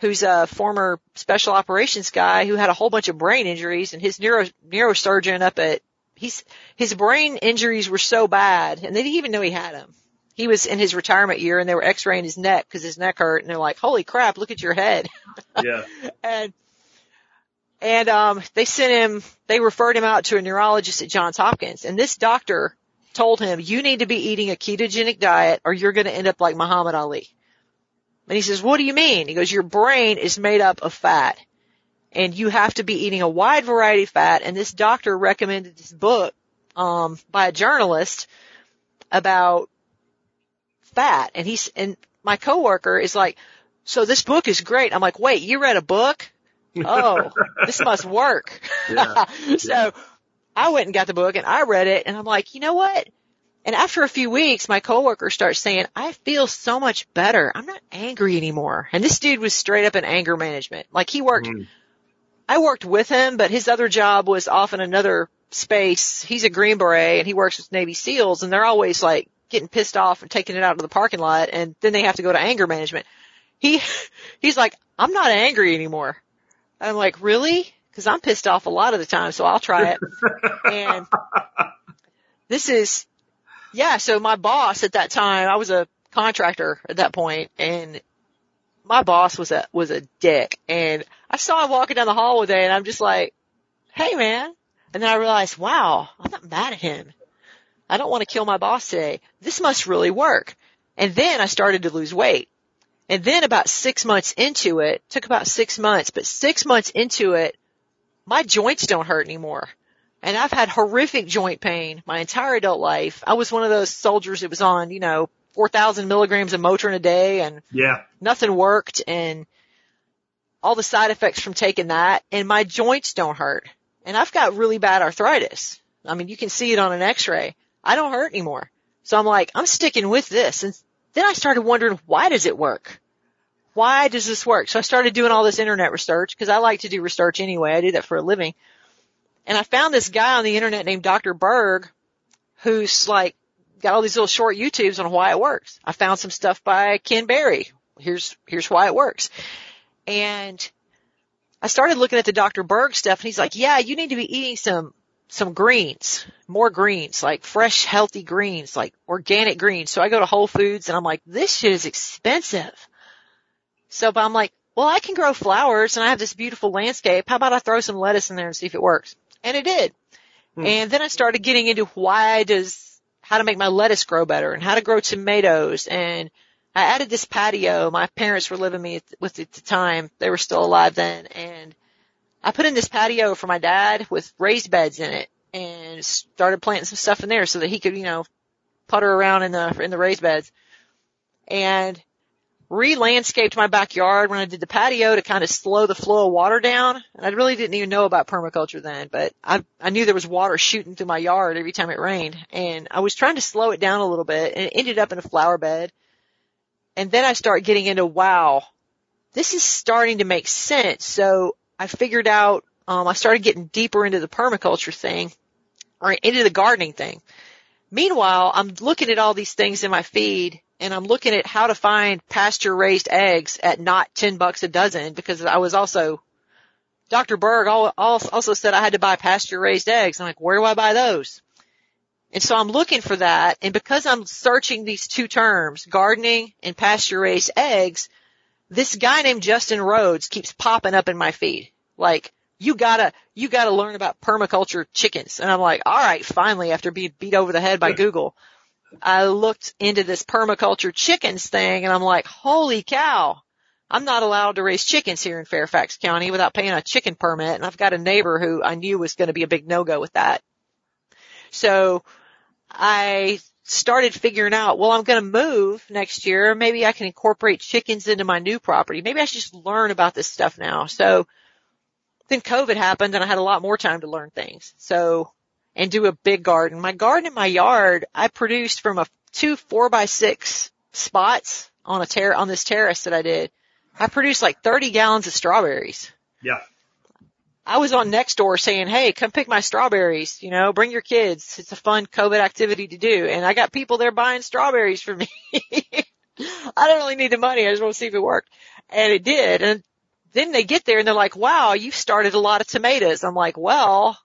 who's a former special operations guy who had a whole bunch of brain injuries and his neuro, neurosurgeon up at, he's, his brain injuries were so bad and they didn't even know he had them. He was in his retirement year and they were x-raying his neck because his neck hurt and they're like, holy crap, look at your head. <laughs> Yeah. <laughs> and, And um, they sent him, they referred him out to a neurologist at Johns Hopkins, and this doctor told him, "You need to be eating a ketogenic diet, or you're going to end up like Muhammad Ali." And he says, "What do you mean?" He goes, "Your brain is made up of fat, and you have to be eating a wide variety of fat." And this doctor recommended this book um, by a journalist about fat, and he's and my coworker is like, "So this book is great." I'm like, "Wait, you read a book?" oh, <laughs> this must work. Yeah. <laughs> so I went and got the book and I read it and I'm like, you know what? And after a few weeks, my coworker starts saying, I feel so much better. I'm not angry anymore. And this dude was straight up in anger management. Like he worked, Mm. I worked with him, but his other job was off in another space. He's a Green Beret and he works with Navy SEALs and they're always like getting pissed off and taking it out of the parking lot and then they have to go to anger management. He, <laughs> he's like, I'm not angry anymore. I'm like, really? Cause I'm pissed off a lot of the time, so I'll try it. and <laughs> this is, yeah, so my boss at that time, I was a contractor at that point and my boss was a, was a dick and I saw him walking down the hall one day and I'm just like, hey man. And then I realized, wow, I'm not mad at him. I don't want to kill my boss today. This must really work. And then I started to lose weight. And then about six months into it, took about six months, but six months into it, my joints don't hurt anymore. And I've had horrific joint pain my entire adult life. I was one of those soldiers that was on, you know, 4,000 milligrams of Motrin a day and Yeah. nothing worked and all the side effects from taking that and my joints don't hurt. And I've got really bad arthritis. I mean, you can see it on an x-ray. I don't hurt anymore. So I'm like, I'm sticking with this. And then I started wondering, why does it work? Why does this work? So I started doing all this internet research because I like to do research anyway. I do that for a living. And I found this guy on the internet named Dr. Berg who's like got all these little short YouTubes on why it works. I found some stuff by Ken Berry. Here's, here's why it works. And I started looking at the Dr. Berg stuff and he's like, yeah, you need to be eating some, some greens, more greens, like fresh, healthy greens, like organic greens. So I go to Whole Foods and I'm like, this shit is expensive. So, but I'm like, well, I can grow flowers and I have this beautiful landscape. How about I throw some lettuce in there and see if it works? And it did. Hmm. And then I started getting into why does, how to make my lettuce grow better and how to grow tomatoes and I added this patio. My parents were living me with it at the time. They were still alive then and I put in this patio for my dad with raised beds in it and started planting some stuff in there so that he could, you know, putter around in the, in the raised beds and re-landscaped my backyard when I did the patio to kind of slow the flow of water down. And I really didn't even know about permaculture then, but I, I knew there was water shooting through my yard every time it rained. And I was trying to slow it down a little bit and it ended up in a flower bed. And then I start getting into, wow, this is starting to make sense. So I figured out, um, I started getting deeper into the permaculture thing or into the gardening thing. Meanwhile, I'm looking at all these things in my feed and I'm looking at how to find pasture raised eggs at not 10 bucks a dozen because I was also, Dr. Berg al- al- also said I had to buy pasture raised eggs. I'm like, where do I buy those? And so I'm looking for that. And because I'm searching these two terms, gardening and pasture raised eggs, this guy named Justin Rhodes keeps popping up in my feed. Like, you gotta, you gotta learn about permaculture chickens. And I'm like, all right, finally, after being beat over the head by Google, I looked into this permaculture chickens thing and I'm like, holy cow. I'm not allowed to raise chickens here in Fairfax County without paying a chicken permit. And I've got a neighbor who I knew was going to be a big no-go with that. So I started figuring out, well, I'm going to move next year. Maybe I can incorporate chickens into my new property. Maybe I should just learn about this stuff now. So then COVID happened and I had a lot more time to learn things. So, and do a big garden. My garden in my yard, I produced from a two four by six spots on a ter- on this terrace that I did. I produced like 30 gallons of strawberries. Yeah. I was on next door saying, "Hey, come pick my strawberries. You know, bring your kids. It's a fun COVID activity to do." And I got people there buying strawberries for me. <laughs> I don't really need the money. I just want to see if it worked, and it did. And then they get there and they're like, "Wow, you've started a lot of tomatoes." I'm like, "Well,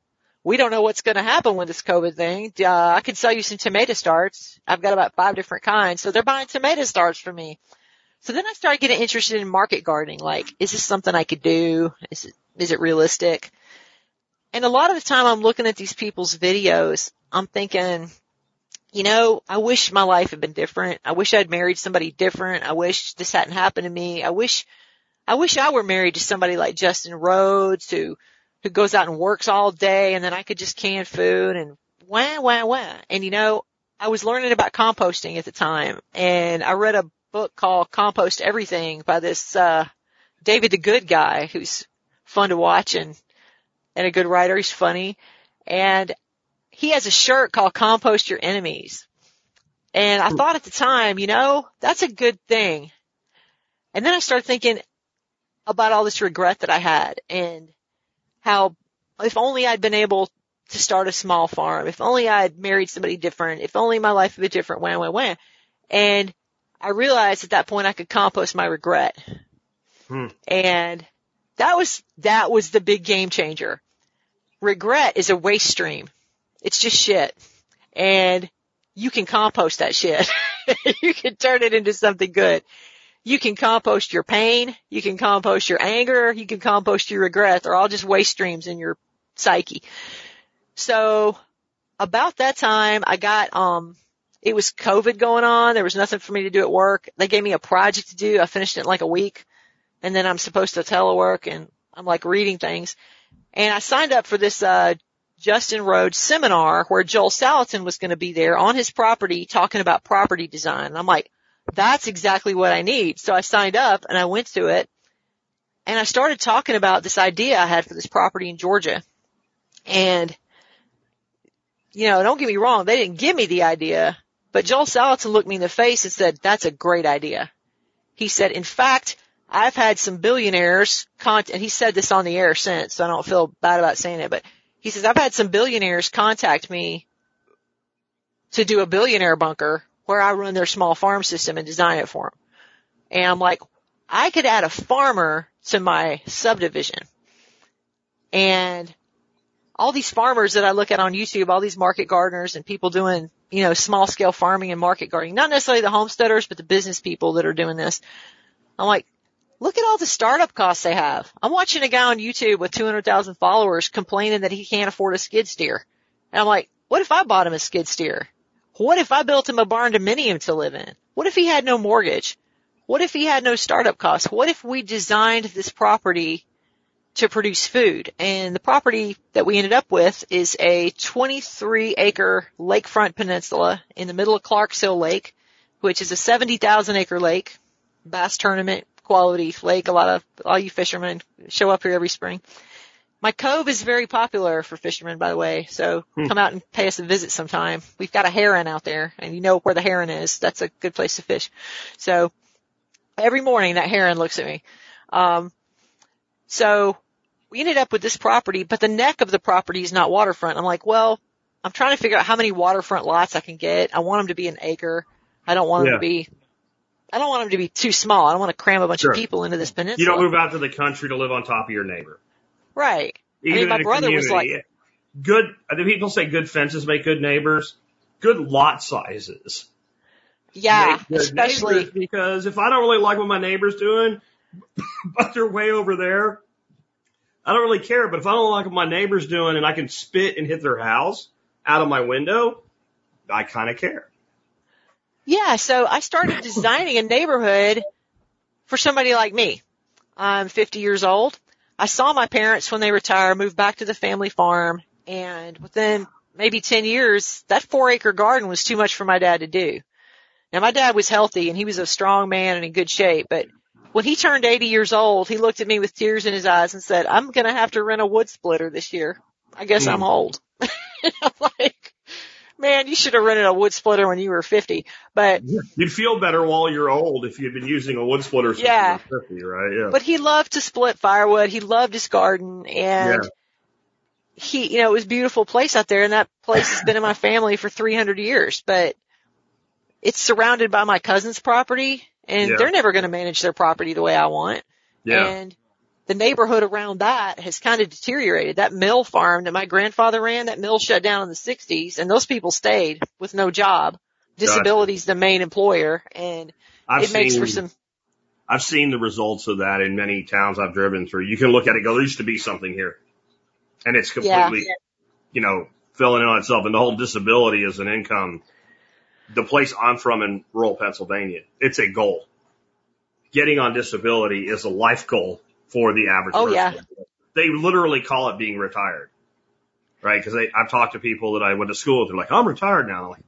we don't know what's going to happen with this COVID thing. Uh, I could sell you some tomato starts. I've got about five different kinds, so they're buying tomato starts from me." So then I started getting interested in market gardening. Like, is this something I could do? Is it, is it realistic? And a lot of the time I'm looking at these people's videos, I'm thinking, you know, I wish my life had been different. I wish I'd married somebody different. I wish this hadn't happened to me. I wish, I wish I were married to somebody like Justin Rhodes who, who goes out and works all day and then I could just can food and wah, wah, wah. And you know, I was learning about composting at the time and I read a book called Compost Everything by this, uh, David the Good guy who's fun to watch and, and a good writer. He's funny. And he has a shirt called Compost Your Enemies. And I thought at the time, you know, that's a good thing. And then I started thinking about all this regret that I had and how if only I'd been able to start a small farm, if only I'd married somebody different, if only my life had been different, when, when, when. And I realized at that point I could compost my regret. Hmm. And that was, that was the big game changer. Regret is a waste stream. It's just shit. And you can compost that shit. <laughs> you can turn it into something good. You can compost your pain. You can compost your anger. You can compost your regret. They're all just waste streams in your psyche. So about that time I got, um, it was COVID going on. There was nothing for me to do at work. They gave me a project to do. I finished it in like a week and then I'm supposed to telework and I'm like reading things and I signed up for this, uh, Justin Rhodes seminar where Joel Salatin was going to be there on his property talking about property design. And I'm like, that's exactly what I need. So I signed up and I went to it and I started talking about this idea I had for this property in Georgia. And, you know, don't get me wrong. They didn't give me the idea, but Joel Salatin looked me in the face and said, that's a great idea. He said, in fact, I've had some billionaires con- and he said this on the air since, so I don't feel bad about saying it, but he says, I've had some billionaires contact me to do a billionaire bunker where I run their small farm system and design it for them. And I'm like, I could add a farmer to my subdivision. And all these farmers that I look at on YouTube, all these market gardeners and people doing, you know, small scale farming and market gardening, not necessarily the homesteaders, but the business people that are doing this. I'm like, look at all the startup costs they have. I'm watching a guy on YouTube with 200,000 followers complaining that he can't afford a skid steer. And I'm like, what if I bought him a skid steer? What if I built him a barndominium to live in? What if he had no mortgage? What if he had no startup costs? What if we designed this property to produce food? And the property that we ended up with is a 23 acre lakefront peninsula in the middle of Clarks Hill Lake, which is a 70,000 acre lake, bass tournament quality lake. A lot of all you fishermen show up here every spring. My cove is very popular for fishermen, by the way. So Hmm. come out and pay us a visit sometime. We've got a heron out there and you know where the heron is. That's a good place to fish. So every morning that heron looks at me. Um, so we ended up with this property, but the neck of the property is not waterfront. I'm like, well, I'm trying to figure out how many waterfront lots I can get. I want them to be an acre. I don't want them Yeah. to be, I don't want them to be too small. I don't want to cram a bunch Sure. of people into this peninsula. You don't move out to the country to live on top of your neighbor. Right. I Even mean, my brother was like, good. I think people say good fences make good neighbors. Good lot sizes. yeah, especially, because if I don't really like what my neighbor's doing, <laughs> but they're way over there, I don't really care. But if I don't like what my neighbor's doing and I can spit and hit their house out of my window, I kind of care. yeah, so I started <laughs> designing a neighborhood for somebody like me. I'm 50 years old. I saw my parents when they retired, moved back to the family farm, and within maybe 10 years, that four acre garden was too much for my dad to do. Now my dad was healthy and he was a strong man and in good shape, but when he turned 80 years old, he looked at me with tears in his eyes and said, I'm going to have to rent a wood splitter this year. I guess I'm Hmm. old. <laughs> I'm like, man, you should have rented a wood splitter when you were 50, but You'd feel better while you're old if you'd been using a wood splitter since Yeah. you were 50, right? Yeah. but he loved to split firewood. He loved his garden and Yeah. he, you know, it was a beautiful place out there and that place has been in my family for 300 years, but it's surrounded by my cousin's property and Yeah. they're never going to manage their property the way I want. yeah. And the neighborhood around that has kind of deteriorated. That mill farm that my grandfather ran, that mill shut down in the 60s and those people stayed with no job. Disability's the main employer and I've it makes seen, for some, I've seen the results of that in many towns I've driven through. You can look at it, go, there used to be something here, and it's completely, you know, filling in on itself. And the whole disability as an income. The place I'm from in rural Pennsylvania, it's a goal. Getting on disability is a life goal for the average Oh, person. yeah. They literally call it being retired, right? Because they, I've talked to people that I went to school with. They're like, I'm retired now. I'm like,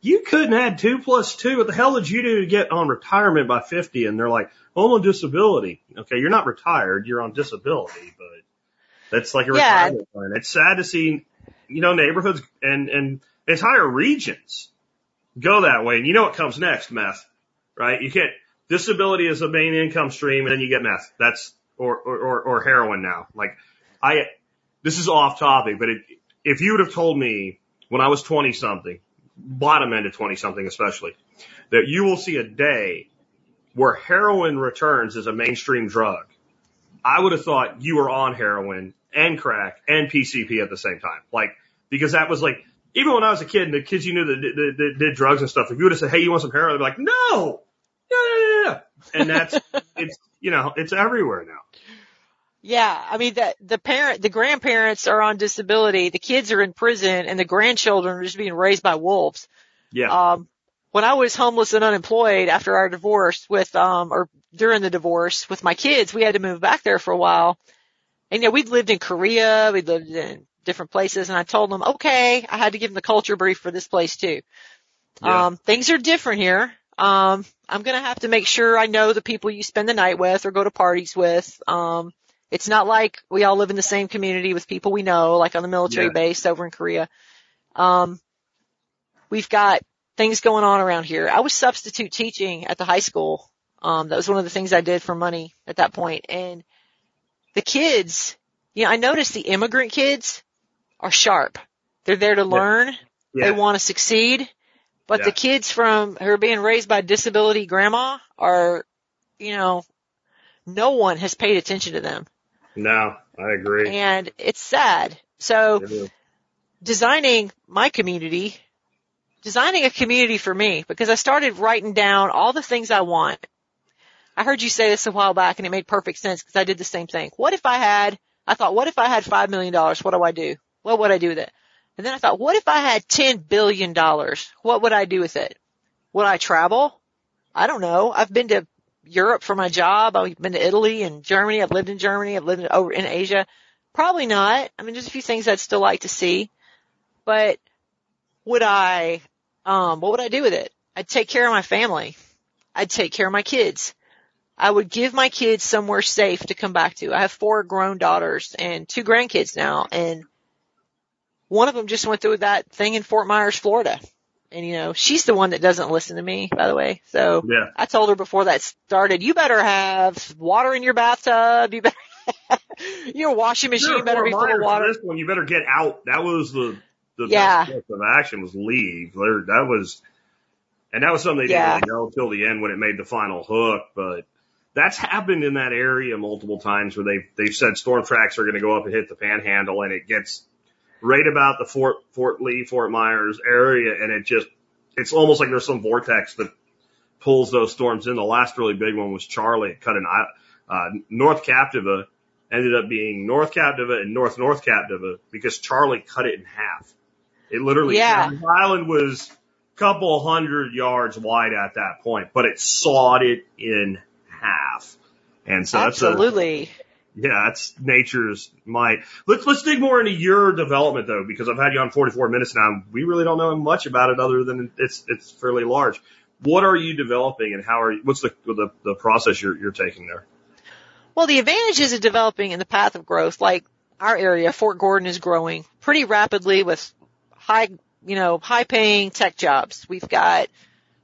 you couldn't add two plus two. What the hell did you do to get on retirement by 50? And they're like, oh, I'm on disability. Okay, you're not retired. You're on disability, but that's like a Yeah. retirement plan. It's sad to see, you know, neighborhoods and, and entire regions go that way. And you know what comes next? Meth, right? You can't, disability is a main income stream and then you get meth. That's, or, or, or, heroin now. Like I, this is off topic, but it, if you would have told me when I was 20 something, bottom end of 20 something especially, that you will see a day where heroin returns as a mainstream drug, I would have thought you were on heroin and crack and PCP at the same time. Like, because that was like, even when I was a kid and the kids you knew that did, that, that did drugs and stuff, if you would have said, hey, you want some heroin? I'd be like, no! Yeah, yeah, yeah. And that's, it's, you know, it's everywhere now. Yeah, I mean the the parent, the grandparents are on disability, the kids are in prison, and the grandchildren are just being raised by wolves. Yeah. Um, when I was homeless and unemployed after our divorce with, um, or during the divorce with my kids, we had to move back there for a while. And you know, we'd lived in Korea, we'd lived in different places, and I told them, okay, I had to give them the culture brief for this place too. Yeah. Um, things are different here. Um, I'm gonna have to make sure I know the people you spend the night with or go to parties with. Um, it's not like we all live in the same community with people we know, like on the military Yeah. base over in Korea. Um, we've got things going on around here. I was substitute teaching at the high school. Um, that was one of the things I did for money at that point. And the kids, you know, I noticed the immigrant kids are sharp. They're there to learn. yeah. They want to succeed. But Yeah. the kids from who are being raised by disability grandma are, you know, no one has paid attention to them. no, I agree. And it's sad. So designing my community, designing a community for me because I started writing down all the things I want. I heard you say this a while back and it made perfect sense because I did the same thing. What if I had, I thought, what if I had five million dollars? What do I do? What would I do with it? And then I thought, what if I had ten billion dollars? What would I do with it? Would I travel? I don't know. I've been to Europe for my job. I've been to Italy and Germany. I've lived in Germany. I've lived in, over in Asia. Probably not. I mean, there's a few things I'd still like to see, but would I, um, what would I do with it? I'd take care of my family. I'd take care of my kids. I would give my kids somewhere safe to come back to. I have four grown daughters and two grandkids now and one of them just went through that thing in Fort Myers, Florida. And you know, she's the one that doesn't listen to me, by the way. So Yeah. I told her before that started, you better have water in your bathtub. You better, <laughs> your washing machine Sure, better Fort be full of water. This one, you better get out. That was the the Yeah. best of action was leave. There, that was, and that was something they Yeah. didn't really know till the end when it made the final hook. But that's happened in that area multiple times where they've, they've said storm tracks are going to go up and hit the Panhandle, and it gets right about the Fort Fort Lee Fort Myers area, and it just it's almost like there's some vortex that pulls those storms in. The last really big one was Charley. It cut an uh, North Captiva ended up being North Captiva and North North Captiva because Charley cut it in half. It literally, Yeah. the island was a couple hundred yards wide at that point, but it sawed it in half. And so that's Absolutely. Yeah, that's nature's might. Let's let's dig more into your development though, because I've had you on 44 minutes now. and We really don't know much about it other than it's it's fairly large. What are you developing, and how are you, what's the the, the process you're you're taking there? Well, the advantages of developing in the path of growth, like our area, Fort Gordon is growing pretty rapidly with high, you know, high paying tech jobs. We've got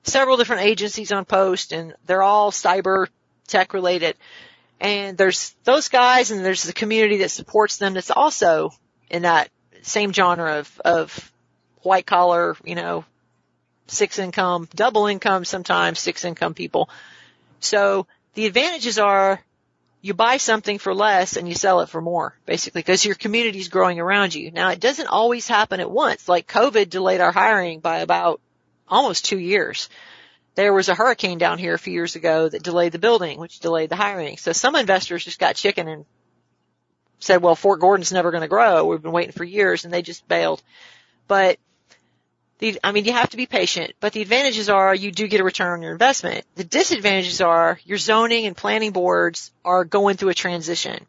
several different agencies on post and they're all cyber tech related. And there's those guys and there's the community that supports them that's also in that same genre of, of white collar, you know, six income, double income sometimes, six income people. So the advantages are you buy something for less and you sell it for more, basically, because your community's growing around you. Now it doesn't always happen at once. Like COVID delayed our hiring by about almost two years. There was a hurricane down here a few years ago that delayed the building, which delayed the hiring. So some investors just got chicken and said, well, Fort Gordon's never going to grow. We've been waiting for years and they just bailed. But the, I mean, you have to be patient, but the advantages are you do get a return on your investment. The disadvantages are your zoning and planning boards are going through a transition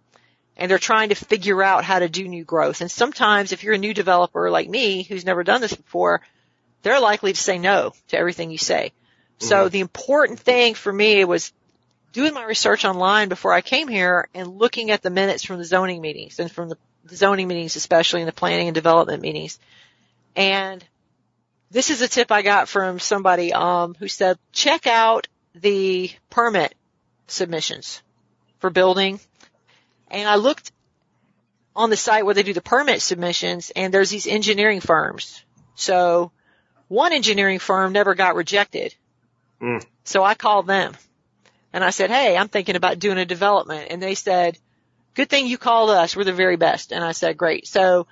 and they're trying to figure out how to do new growth. And sometimes if you're a new developer like me who's never done this before, they're likely to say no to everything you say. So the important thing for me was doing my research online before I came here and looking at the minutes from the zoning meetings and from the, the zoning meetings, especially in the planning and development meetings. And this is a tip I got from somebody, um, who said, check out the permit submissions for building. And I looked on the site where they do the permit submissions and there's these engineering firms. So one engineering firm never got rejected. Mm. So I called them and I said, Hey, I'm thinking about doing a development. And they said, good thing you called us. We're the very best. And I said, great. So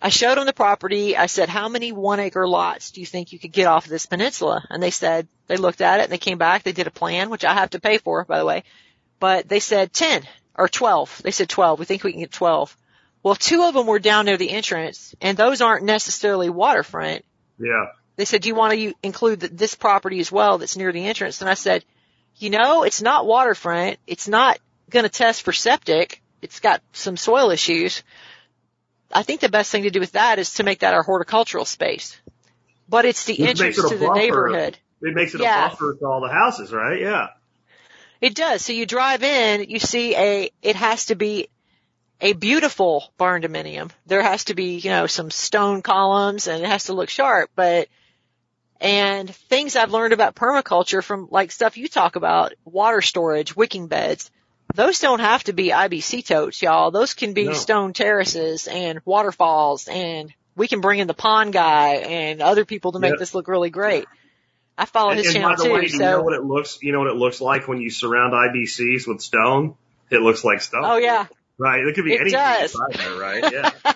I showed them the property. I said, how many one acre lots do you think you could get off of this peninsula? And they said, they looked at it and they came back. They did a plan, which I have to pay for, by the way, but they said 10 or 12. They said 12. We think we can get 12. Well, two of them were down near the entrance and those aren't necessarily waterfront. Yeah. They said, do you want to include th- this property as well that's near the entrance? And I said, you know, it's not waterfront. It's not going to test for septic. It's got some soil issues. I think the best thing to do with that is to make that our horticultural space. But it's the makes entrance it to the buffer. neighborhood. It makes it Yeah. a buffer to all the houses, right? Yeah. It does. So you drive in, you see a, it has to be a beautiful barndominium. There has to be, you know, some stone columns and it has to look sharp, but, and things I've learned about permaculture from like stuff you talk about, water storage, wicking beds, those don't have to be IBC totes, y'all. Those can be No. stone terraces and waterfalls and we can bring in the pond guy and other people to make Yep. this look really great. I follow his and, and channel by the too, way, so. you know what it looks? You know what it looks like when you surround IBCs with stone? It looks like stone. oh yeah. Right. It could be It anything does. there, right? Yeah. <laughs>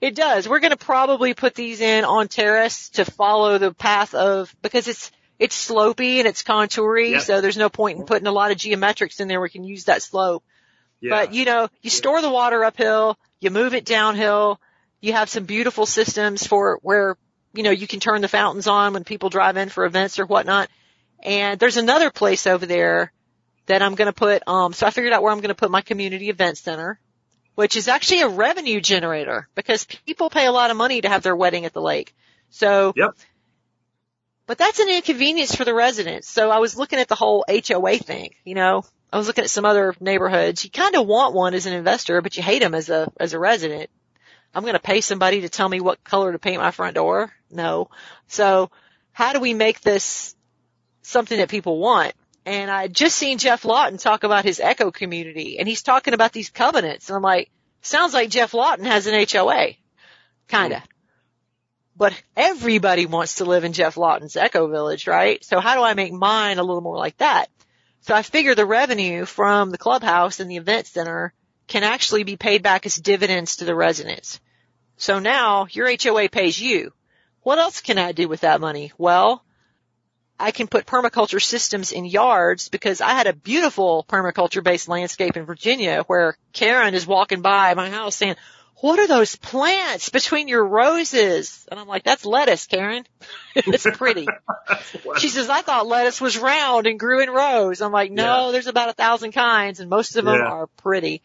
It does. We're going to probably put these in on terrace to follow the path of because it's it's slopey and it's contoury, Yep. so there's no point in putting a lot of geometrics in there. We can use that slope. yeah. But you know, you store the water uphill, you move it downhill. You have some beautiful systems for where you know you can turn the fountains on when people drive in for events or whatnot. And there's another place over there that I'm going to put. Um, so I figured out where I'm going to put my community event center, which is actually a revenue generator because people pay a lot of money to have their wedding at the lake. So Yep. but that's an inconvenience for the residents. So I was looking at the whole HOA thing, you know, I was looking at some other neighborhoods. You kind of want one as an investor, but you hate them as a, as a resident. I'm going to pay somebody to tell me what color to paint my front door. No. So how do we make this something that people want? And I just seen Geoff Lawton talk about his echo community and he's talking about these covenants. And I'm like, sounds like Geoff Lawton has an HOA. Kinda. But everybody wants to live in Geoff Lawton's Echo Village, right? So how do I make mine a little more like that? So I figure the revenue from the clubhouse and the event center can actually be paid back as dividends to the residents. So now your HOA pays you. What else can I do with that money? Well, I can put permaculture systems in yards because I had a beautiful permaculture based landscape in Virginia where Karen is walking by my house saying, what are those plants between your roses? And I'm like, that's lettuce, Karen. <laughs> it's pretty. <laughs> She says, I thought lettuce was round and grew in rows. I'm like, no, there's about a thousand kinds and most of them Yeah. are pretty.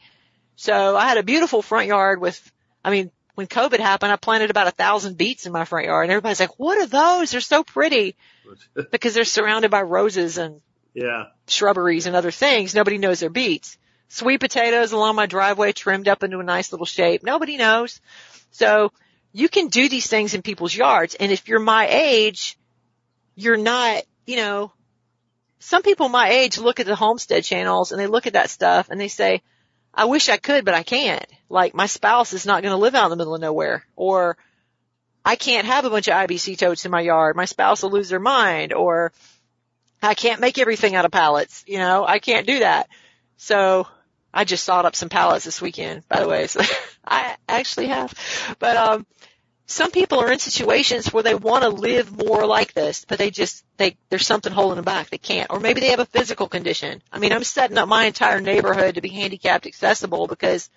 So I had a beautiful front yard with, I mean, when COVID happened, I planted about a thousand beets in my front yard and everybody's like, what are those? They're so pretty <laughs> because they're surrounded by roses and yeah. shrubberies and other things. Nobody knows they're beets. Sweet potatoes along my driveway trimmed up into a nice little shape. Nobody knows. So you can do these things in people's yards. And if you're my age, you're not, you know, some people my age look at the homestead channels and they look at that stuff and they say, I wish I could, but I can't. Like my spouse is not going to live out in the middle of nowhere or I can't have a bunch of IBC totes in my yard. My spouse will lose their mind or I can't make everything out of pallets. You know, I can't do that. So I just sawed up some pallets this weekend, by the way. So <laughs> I actually have, but, um, some people are in situations where they want to live more like this, but they just, they, there's something holding them back. They can't. Or maybe they have a physical condition. I mean, I'm setting up my entire neighborhood to be handicapped accessible because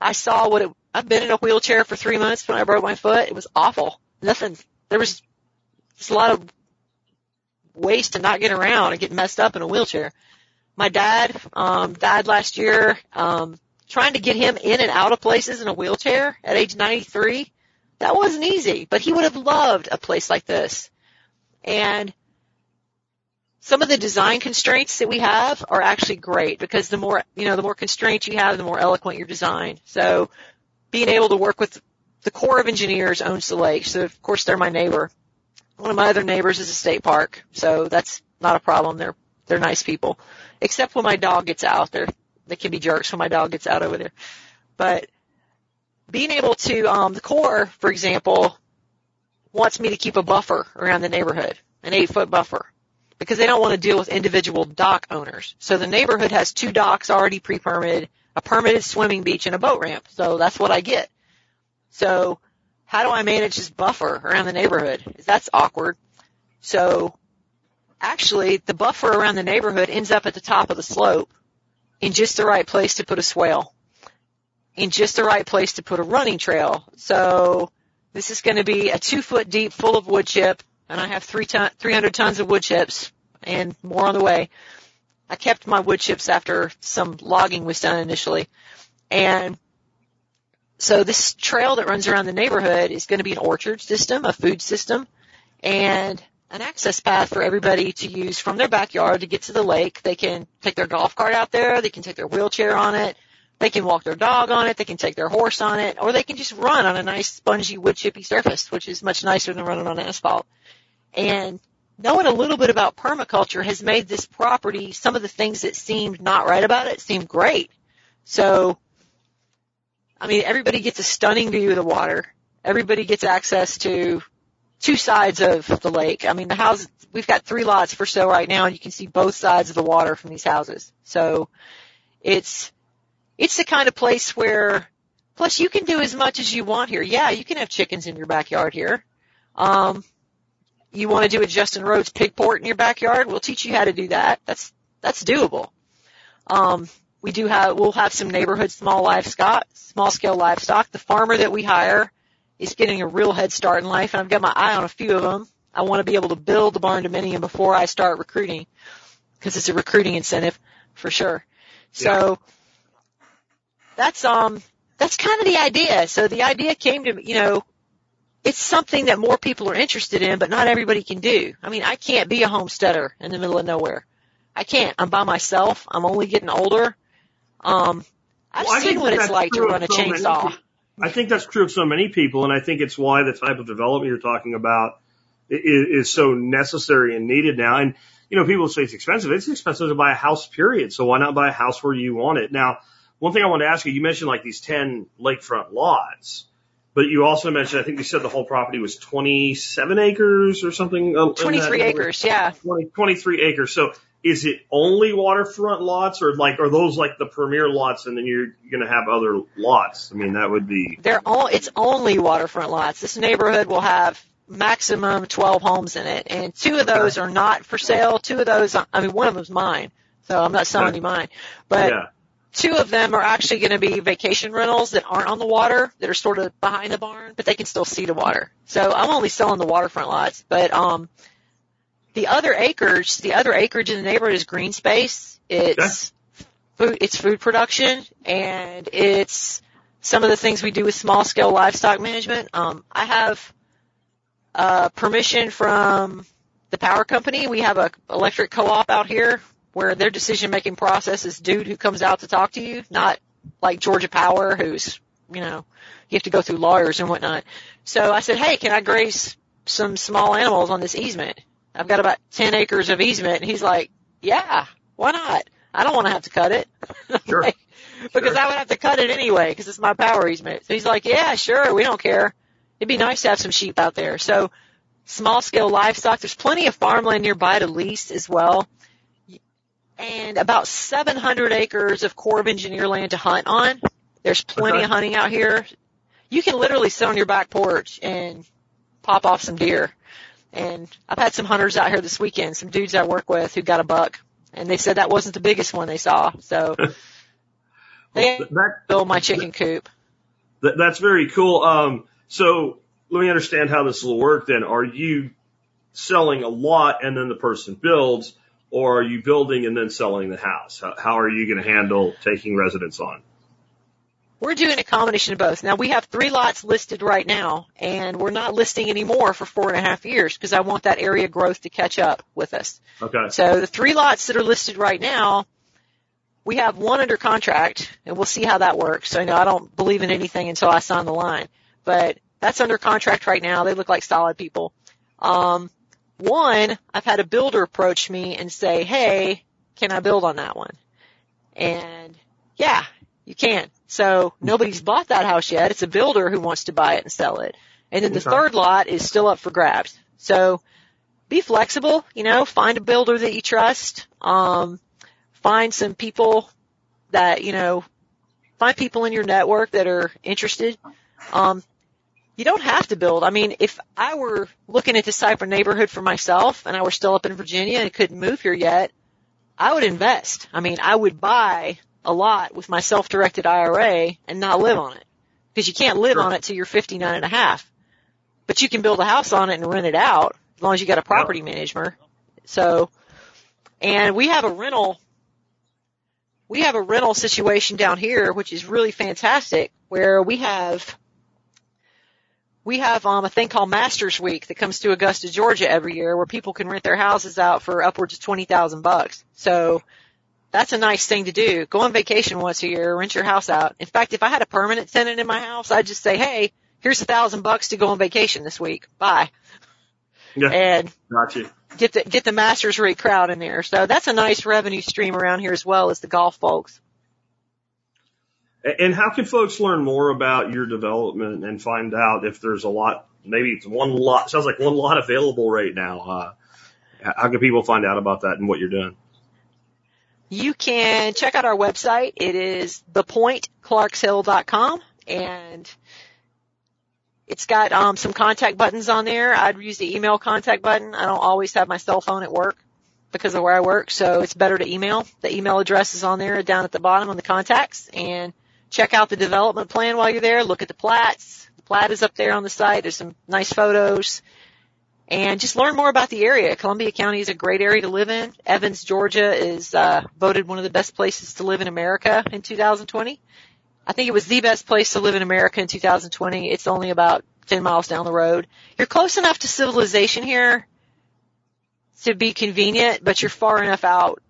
I saw what it, I've been in a wheelchair for three months when I broke my foot. It was awful. Nothing, there was just a lot of ways to not get around and get messed up in a wheelchair. My dad, um, died last year, um, trying to get him in and out of places in a wheelchair at age 93 that wasn't easy, but he would have loved a place like this. And some of the design constraints that we have are actually great because the more, you know, the more constraints you have, the more eloquent your design. So being able to work with the Corps of Engineers owns the lake. So of course they're my neighbor. One of my other neighbors is a state park. So that's not a problem. They're, they're nice people. Except when my dog gets out. They're, they can be jerks when my dog gets out over there. But being able to, um, the Corps, for example, wants me to keep a buffer around the neighborhood, an eight foot buffer, because they don't want to deal with individual dock owners. So the neighborhood has two docks already pre-permitted, a permitted swimming beach and a boat ramp. So that's what I get. So how do I manage this buffer around the neighborhood? That's awkward. So actually the buffer around the neighborhood ends up at the top of the slope in just the right place to put a swale in just the right place to put a running trail. So this is going to be a two foot deep full of wood chip and I have three ton, 300 tons of wood chips and more on the way. I kept my wood chips after some logging was done initially. And so this trail that runs around the neighborhood is going to be an orchard system, a food system, and an access path for everybody to use from their backyard to get to the lake. They can take their golf cart out there. They can take their wheelchair on it. They can walk their dog on it, they can take their horse on it, or they can just run on a nice spongy wood chippy surface, which is much nicer than running on asphalt. And knowing a little bit about permaculture has made this property, some of the things that seemed not right about it seem great. So, I mean, everybody gets a stunning view of the water. Everybody gets access to two sides of the lake. I mean, the house, we've got three lots for sale right now and you can see both sides of the water from these houses. So it's, it's the kind of place where, plus you can do as much as you want here. Yeah, you can have chickens in your backyard here. Um, you want to do a Justin Rhodes pig port in your backyard? We'll teach you how to do that. That's, that's doable. Um, we do have, we'll have some neighborhood small livestock, small scale livestock. The farmer that we hire is getting a real head start in life and I've got my eye on a few of them. I want to be able to build the barndominium before I start recruiting because it's a recruiting incentive for sure. So yeah that's um that's kind of the idea. So the idea came to me, you know it's something that more people are interested in, but not everybody can do. I mean, I can't be a homesteader in the middle of nowhere. I can't. I'm by myself. I'm only getting older. Um, I've well, seen what it's like to run a so chainsaw. I think that's true of so many people, and I think it's why the type of development you're talking about is, is so necessary and needed now. And you know, people say it's expensive. It's expensive to buy a house, period. So why not buy a house where you want it? Now, one thing I want to ask you, you mentioned like these 10 lakefront lots, but you also mentioned, I think you said the whole property was 27 acres or something. Um, 23 acres, yeah. 20, 23 acres. So is it only waterfront lots or like, are those like the premier lots and then you're going to have other lots? I mean, that would be. They're all, it's only waterfront lots. This neighborhood will have maximum 12 homes in it and two of those are not for sale. Two of those, I mean, one of them's mine. So I'm not selling you mine, but yeah. Two of them are actually going to be vacation rentals that aren't on the water, that are sort of behind the barn, but they can still see the water. So I'm only selling the waterfront lots, but um, the other acres, the other acreage in the neighborhood is green space. It's food, it's food production, and it's some of the things we do with small scale livestock management. Um, I have uh, permission from the power company. We have a electric co-op out here where their decision making process is dude who comes out to talk to you, not like Georgia Power who's, you know, you have to go through lawyers and whatnot. So I said, hey, can I graze some small animals on this easement? I've got about 10 acres of easement. And he's like, yeah, why not? I don't want to have to cut it. <laughs> Sure. like, because sure. I would have to cut it anyway because it's my power easement. So he's like, yeah, sure, we don't care. It'd be nice to have some sheep out there. So small scale livestock, there's plenty of farmland nearby to lease as well and about 700 acres of Corps of Engineer land to hunt on. There's plenty okay. of hunting out here. you can literally sit on your back porch and pop off some deer. And I've had some hunters out here this weekend, some dudes I work with who got a buck, and they said that wasn't the biggest one they saw. So <laughs> they That, built my chicken coop. that that's very cool. Um, so let me understand how this will work. Then, are you selling a lot and then the person builds, or are you building and then selling the house? How, how are you going to handle taking residents on? We're doing a combination of both. Now we have three lots listed right now, and we're not listing any more for four and a half years because I want that area growth to catch up with us. Okay. So the three lots that are listed right now, we have one under contract, and we'll see how that works. So you know, I don't believe in anything until I sign the line, but that's under contract right now. They look like solid people. Um, one, I've had a builder approach me and say, "Hey, can I build on that one?" And yeah, you can. So nobody's bought that house yet. It's a builder who wants to buy it and sell it. And then the third lot is still up for grabs. So be flexible, you know, find a builder that you trust. Um, find some people that, you know, find people in your network that are interested. Um, you don't have to build. I mean, if I were looking at this type of neighborhood for myself and I were still up in Virginia and couldn't move here yet, I would invest. I mean, I would buy a lot with my self-directed IRA and not live on it. Because you can't live Sure. on it till you're 59 and a half. But you can build a house on it and rent it out as long as you got a property manager. So, and we have a rental, we have a rental situation down here, which is really fantastic, where we have, we have um, a thing called Masters Week that comes to Augusta, Georgia every year, where people can rent their houses out for upwards of twenty thousand bucks. So that's a nice thing to do. Go on vacation once a year, rent your house out. In fact, if I had a permanent tenant in my house, I'd just say, "Hey, here's a thousand bucks to go on vacation this week. Bye," Yeah. and Got you. get the get the Masters rate crowd in there. So that's a nice revenue stream around here as well as the golf folks. And how can folks learn more about your development and find out if there's a lot, maybe it's one lot, sounds like one lot available right now. Uh, how can people find out about that and what you're doing? You can check out our website. It is thepointclarkshill.com and it's got um, some contact buttons on there. I'd use the email contact button. I don't always have my cell phone at work because of where I work, so it's better to email. The email address is on there down at the bottom on the contacts and check out the development plan while you're there. Look at the plats. The plat is up there on the site. There's some nice photos and just learn more about the area. Columbia County is a great area to live in. Evans, Georgia is uh, voted one of the best places to live in America in 2020. I think it was the best place to live in America in 2020. It's only about 10 miles down the road. You're close enough to civilization here to be convenient, but you're far enough out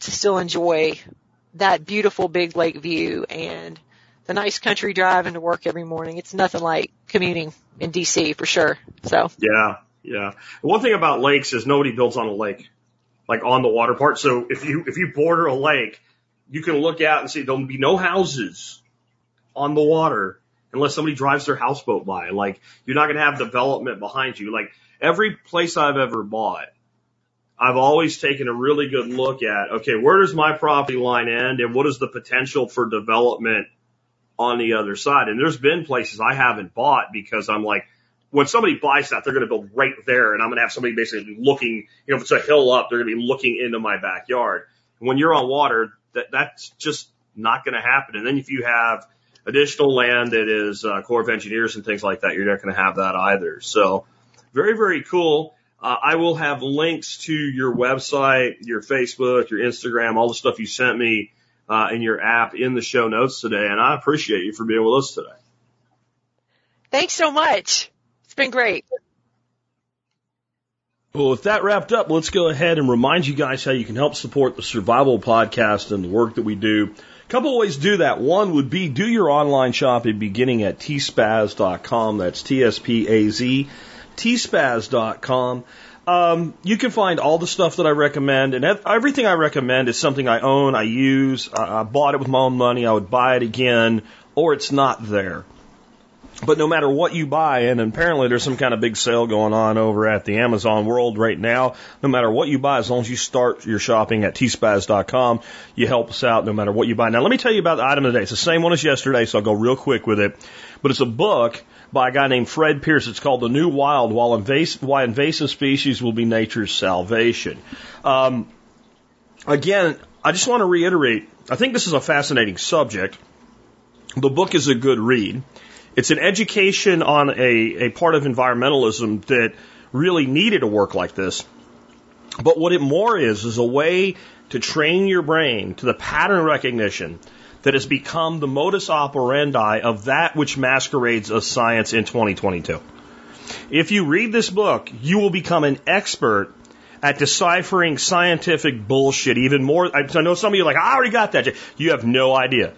to still enjoy that beautiful big lake view and the nice country drive into work every morning. It's nothing like commuting in DC for sure. So Yeah, yeah. One thing about lakes is nobody builds on a lake, like on the water part. So if you if you border a lake, you can look out and see there'll be no houses on the water unless somebody drives their houseboat by. Like you're not going to have development behind you. Like every place I've ever bought, I've always taken a really good look at. Okay, where does my property line end, and what is the potential for development on the other side? And there's been places I haven't bought because I'm like when somebody buys that, they're going to build right there, and I'm going to have somebody basically looking. You know, if it's a hill up, they're going to be looking into my backyard. When you're on water, that that's just not going to happen. And then if you have additional land that is uh, Corps of Engineers and things like that, you're not going to have that either. So, very very cool. Uh, I will have links to your website, your Facebook, your Instagram, all the stuff you sent me uh, in your app in the show notes today, and I appreciate you for being with us today. thanks so much. It's been great. Well, with that wrapped up, let's go ahead and remind you guys how you can help support the Survival Podcast and the work that we do. A couple of ways to do that. One would be do your online shopping beginning at tspaz.com. That's T-S-P-A-Z, tspaz.com. Um, you can find all the stuff that I recommend, and everything I recommend is something I own, I use, I, I bought it with my own money, I would buy it again, or it's not there. But no matter what you buy, and apparently there's some kind of big sale going on over at the Amazon world right now, no matter what you buy, as long as you start your shopping at tspaz.com, you help us out no matter what you buy. Now let me tell you about the item today. It's the same one as yesterday, so I'll go real quick with it. But it's a book by a guy named Fred Pearce. It's called The New Wild, Why Invasive Species Will Be Nature's Salvation. Um, again, I just want to reiterate, I think this is a fascinating subject. The book is a good read. It's an education on a, a part of environmentalism that really needed a work like this. But what it more is, is a way to train your brain to the pattern recognition that has become the modus operandi of that which masquerades as science in 2022. If you read this book, you will become an expert at deciphering scientific bullshit even more. I know some of you are like, I already got that. You have no idea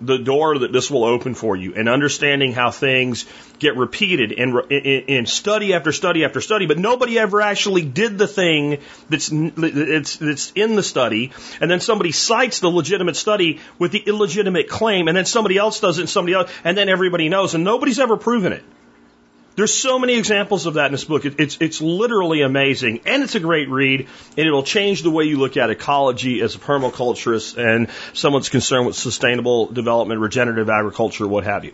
the door that this will open for you and understanding how things get repeated in, in, in, study after study after study, but nobody ever actually did the thing that's, that's, that's in the study. And then somebody cites the legitimate study with the illegitimate claim, and then somebody else does it and somebody else, and then everybody knows, and nobody's ever proven it. There's so many examples of that in this book. It, it's it's literally amazing, and it's a great read, and it'll change the way you look at ecology as a permaculturist and someone's concerned with sustainable development, regenerative agriculture, what have you.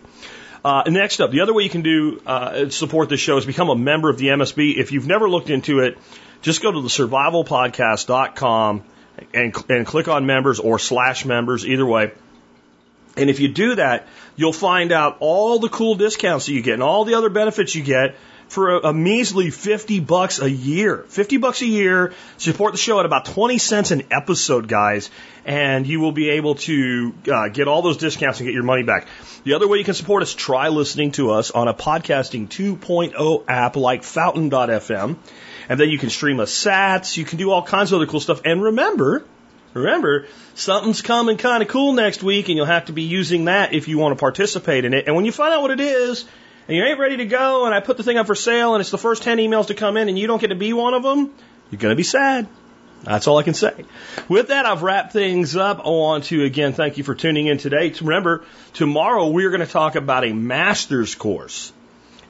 Uh, next up, the other way you can do uh, support this show is become a member of the MSB. If you've never looked into it, just go to the survivalpodcast.com and and click on members or slash members, either way. And if you do that, you'll find out all the cool discounts that you get and all the other benefits you get for a, a, measly 50 bucks a year. 50 bucks a year, support the show at about 20 cents an episode, guys, and you will be able to uh, get all those discounts and get your money back. The other way you can support us, try listening to us on a podcasting 2.0 app like fountain.fm. And then you can stream us sats, you can do all kinds of other cool stuff. And remember, Remember, something's coming kind of cool next week, and you'll have to be using that if you want to participate in it. And when you find out what it is, and you ain't ready to go, and I put the thing up for sale, and it's the first 10 emails to come in, and you don't get to be one of them, you're going to be sad. That's all I can say. With that, I've wrapped things up. I want to again thank you for tuning in today. Remember, tomorrow we're going to talk about a master's course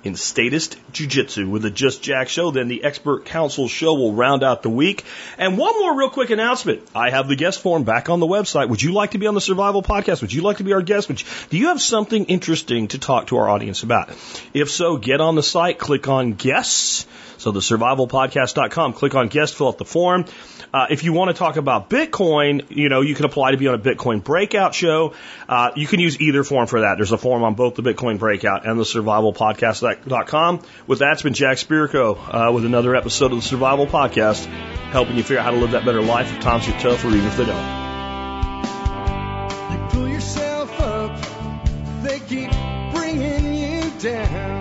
in statist jiu-jitsu with the Just Jack show. Then the expert council show will round out the week. And one more real quick announcement. I have the guest form back on the website. Would you like to be on the survival podcast? Would you like to be our guest? Would you, do you have something interesting to talk to our audience about? If so, get on the site, click on guests. So the survivalpodcast.com, click on guest, fill out the form. Uh, if you want to talk about Bitcoin, you know, you can apply to be on a Bitcoin breakout show. Uh, you can use either form for that. There's a form on both the Bitcoin breakout and the survivalpodcast.com. With that, it's been Jack Spirko uh, with another episode of the Survival Podcast, helping you figure out how to live that better life if times get tough or even if they don't. Pull yourself up, they keep bringing you down.